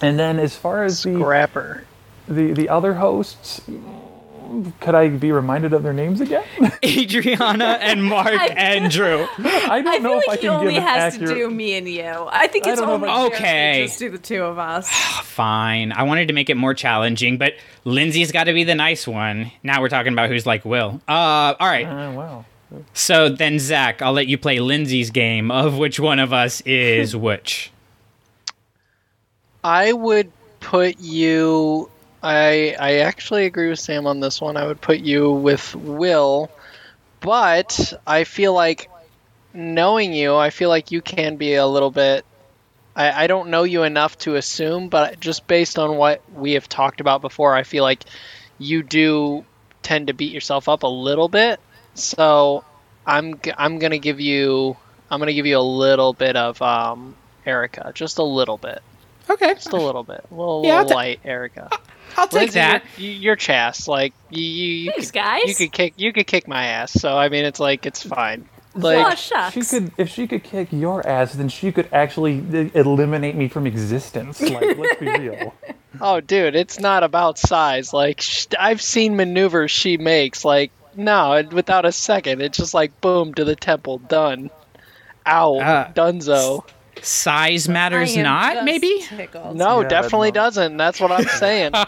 and then as far as the Scrapper. the the other hosts, could I be reminded of their names again? Adriana and Mark and Drew. I don't I know feel if like I he can only give an has accurate. to do me and you. I think it's don't know only if I- fair Okay. Just do the two of us. Fine. I wanted to make it more challenging, but Lindsay's got to be the nice one. Now we're talking about who's like Wyl. Uh, all right. Oh, wow. So then, Zach, I'll let you play Lindsay's game of which one of us is which. I would put you. I I actually agree with Sam on this one. I would put you with Wyl, but I feel like knowing you, I feel like you can be a little bit. I, I don't know you enough to assume, but just based on what we have talked about before, I feel like you do tend to beat yourself up a little bit. So I'm I'm gonna give you I'm gonna give you a little bit of um, Yrica, just a little bit. Okay. Just a little bit. A little, Yeah, little ta- light, Yrica. I'll take Lindsay, that. You're, you're Chass. Like you, you, you Thanks, could, guys. You could kick. You could kick my ass. So I mean, it's like it's fine. oh, Like shucks. She could, if she could kick your ass, then she could actually e- eliminate me from existence. Like, let's be real. oh, dude, it's not about size. Like sh- I've seen maneuvers she makes. Like no, it- without a second, it's just like boom to the temple, done. Ow, Uh, Dunzo. Size matters not, maybe? tickled. No, Yeah, definitely no. doesn't. That's what I'm saying.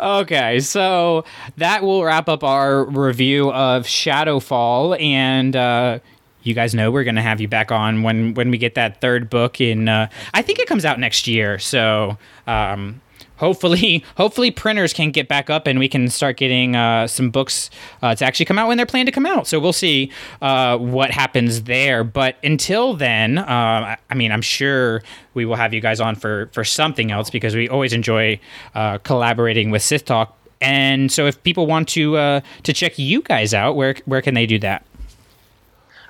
Okay, so that will wrap up our review of Shadowfall, and uh, you guys know we're going to have you back on when when we get that third book in. Uh, I think it comes out next year, so um, hopefully, hopefully printers can get back up and we can start getting uh, some books uh, to actually come out when they're planned to come out. So we'll see uh, what happens there. But until then, uh, I- I mean, I'm sure we will have you guys on for for something else because we always enjoy uh, collaborating with Sith Talk. And so, if people want to uh, to check you guys out, where where can they do that?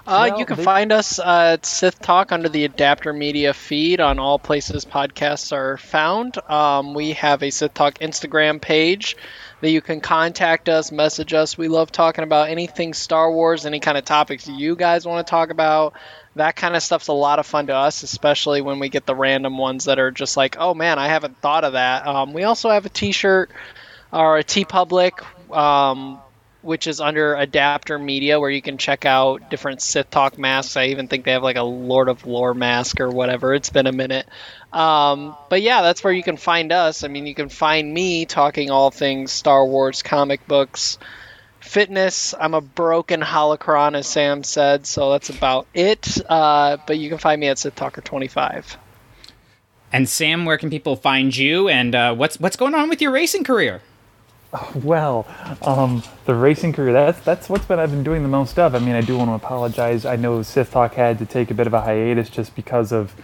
Uh, Well, you can they- find us uh, at Sith Talk under the Adapter Media feed on all places podcasts are found. Um, we have a Sith Talk Instagram page that you can contact us, message us. We love talking about anything Star Wars, any kind of topics you guys want to talk about. That kind of stuff's a lot of fun to us, especially when we get the random ones that are just like, oh man, I haven't thought of that. Um, we also have a t shirt or a TeePublic. Um, which is under Adapter Media, where you can check out different Sith Talk masks. I even think they have like a Lord of Lore mask or whatever. It's been a minute. Um, but yeah, that's where you can find us. I mean, you can find me talking all things Star Wars, comic books, fitness. I'm a broken holocron, as Sam said, so that's about it. Uh, but you can find me at Sith Talker 25. And Sam, where can people find you? And uh, what's what's going on with your racing career? Well, um, the racing career, that's, that's what's been I've been doing the most of. I mean, I do want to apologize. I know Sith Talk had to take a bit of a hiatus just because of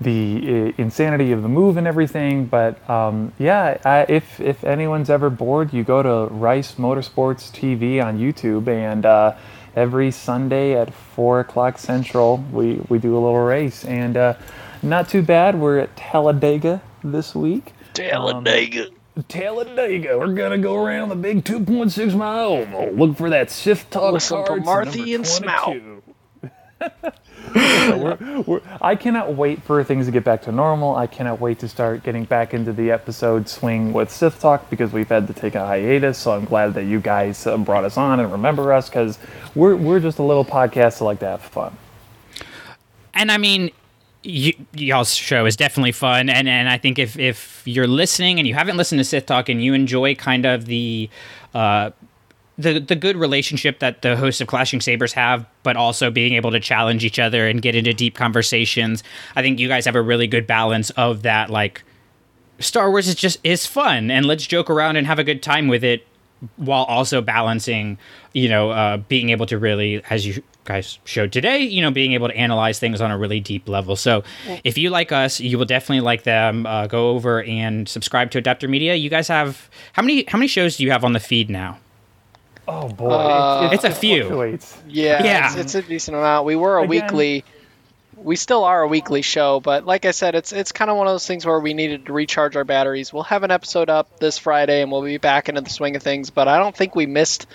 the uh, insanity of the move and everything. But um, yeah, I, if, if anyone's ever bored, you go to Rice Motorsports TV on YouTube, and uh, every Sunday at 4 o'clock Central, we, we do a little race. And uh, not too bad. We're at Talladega this week. Talladega. Talladega. We're gonna go around the big 2.6 mile oval. Look for that Sith Talk Listen for cards, Marthy and Smout. 22. we're, we're, I cannot wait for things to get back to normal. I cannot wait to start getting back into the episode swing with Sith Talk because we've had to take a hiatus. So I'm glad that you guys uh, brought us on and remember us because we're, we're just a little podcast that like to have fun. and I mean, y- y'all's show is definitely fun, and and I think if if you're listening and you haven't listened to Sith Talk and you enjoy kind of the uh, the the good relationship that the hosts of Clashing Sabers have, but also being able to challenge each other and get into deep conversations. I think you guys have a really good balance of that. Like Star Wars is just is fun, and let's joke around and have a good time with it, while also balancing, you know, uh, being able to really, as you guys showed today, you know, being able to analyze things on a really deep level. So, if you like us, you will definitely like them. Uh, go over and subscribe to Adapter Media. You guys have how many how many shows do you have on the feed now? Oh boy, Uh, It's a few. fluctuates. Yeah, Yeah. It's, it's a decent amount. We were a Again- weekly. We still are a weekly show, but like I said, it's it's kind of one of those things where we needed to recharge our batteries. We'll have an episode up this Friday, and we'll be back into the swing of things. But I don't think we missed,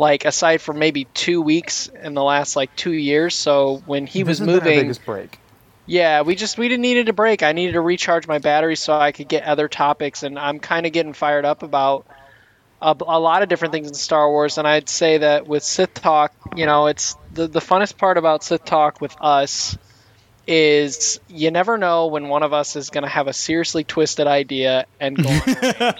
like, aside from maybe two weeks in the last like two years. So when he This was has been our moving, biggest break. yeah, we just we didn't needed a break. I needed to recharge my battery so I could get other topics, and I'm kind of getting fired up about a, a lot of different things in Star Wars. And I'd say that with Sith Talk, you know, it's the the funnest part about Sith Talk with us is you never know when one of us is going to have a seriously twisted idea and go. on a rant.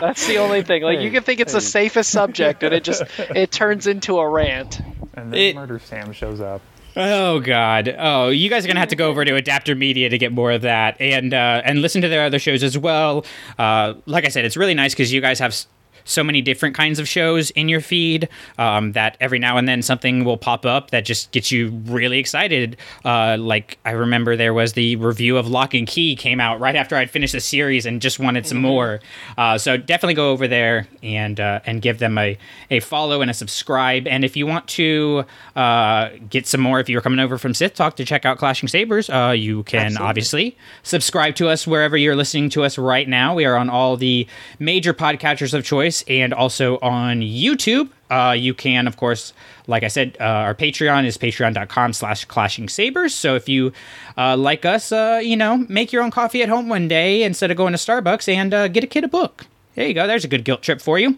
That's the only thing. Like you can think it's the Hey. safest subject, and it just it turns into a rant. And then It- Murder Sam shows up. Oh God! Oh, you guys are gonna have to go over to Adapter Media to get more of that, and uh, and listen to their other shows as well. Uh, like I said, it's really nice because you guys have s- so many different kinds of shows in your feed um, that every now and then something will pop up that just gets you really excited. Uh, like I remember there was the review of Locke and Key came out right after I'd finished the series and just wanted some more. Uh, so definitely go over there and uh, and give them a, a follow and a subscribe. And if you want to uh, get some more, if you're coming over from Sith Talk to check out Clashing Sabers, uh, you can obviously subscribe to us wherever you're listening to us right now. We are on all the major podcatchers of choice and also on YouTube. Uh, you can, of course, like I said, uh, our Patreon is patreon.com slash clashing sabers. So if you uh, like us, uh, you know, make your own coffee at home one day instead of going to Starbucks and uh, get a kid a book. There you go. There's a good guilt trip for you.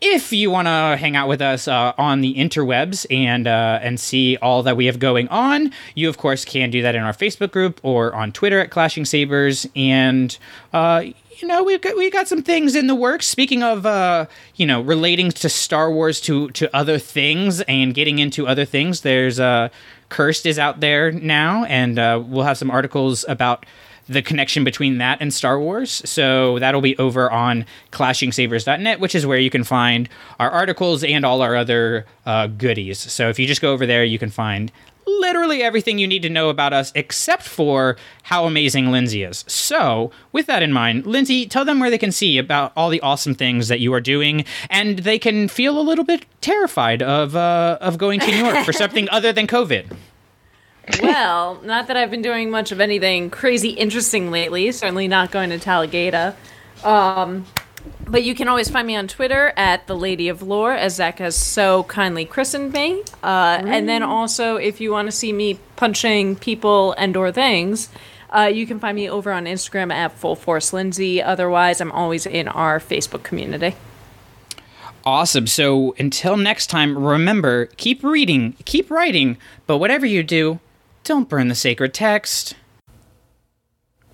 If you want to hang out with us uh, on the interwebs and uh, and see all that we have going on, you of course can do that in our Facebook group or on Twitter at Clashing Sabers. And uh, you know we've got we got some things in the works. Speaking of uh, you know relating to Star Wars to to other things and getting into other things, there's uh, Cursed is out there now, and uh, we'll have some articles about the connection between that and Star Wars. So that'll be over on clashingsabers.net, which is where you can find our articles and all our other uh, goodies. So if you just go over there, you can find literally everything you need to know about us except for how amazing Lindsay is. So, with that in mind, Lindsay, tell them where they can see about all the awesome things that you are doing and they can feel a little bit terrified of uh, of going to New York for something other than COVID. Well, not that I've been doing much of anything crazy interesting lately. Certainly not going to Talladega. Um, but you can always find me on Twitter at the Lady of Lore, as Zach has so kindly christened me. Uh, and then also, if you want to see me punching people and/or things, uh, you can find me over on Instagram at Full Force Lindsay. Otherwise, I'm always in our Facebook community. Awesome. So until next time, remember keep reading, keep writing, but whatever you do, don't burn the sacred text.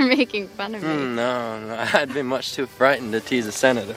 You're making fun of me. Mm, no, no, I'd be much too frightened to tease a senator.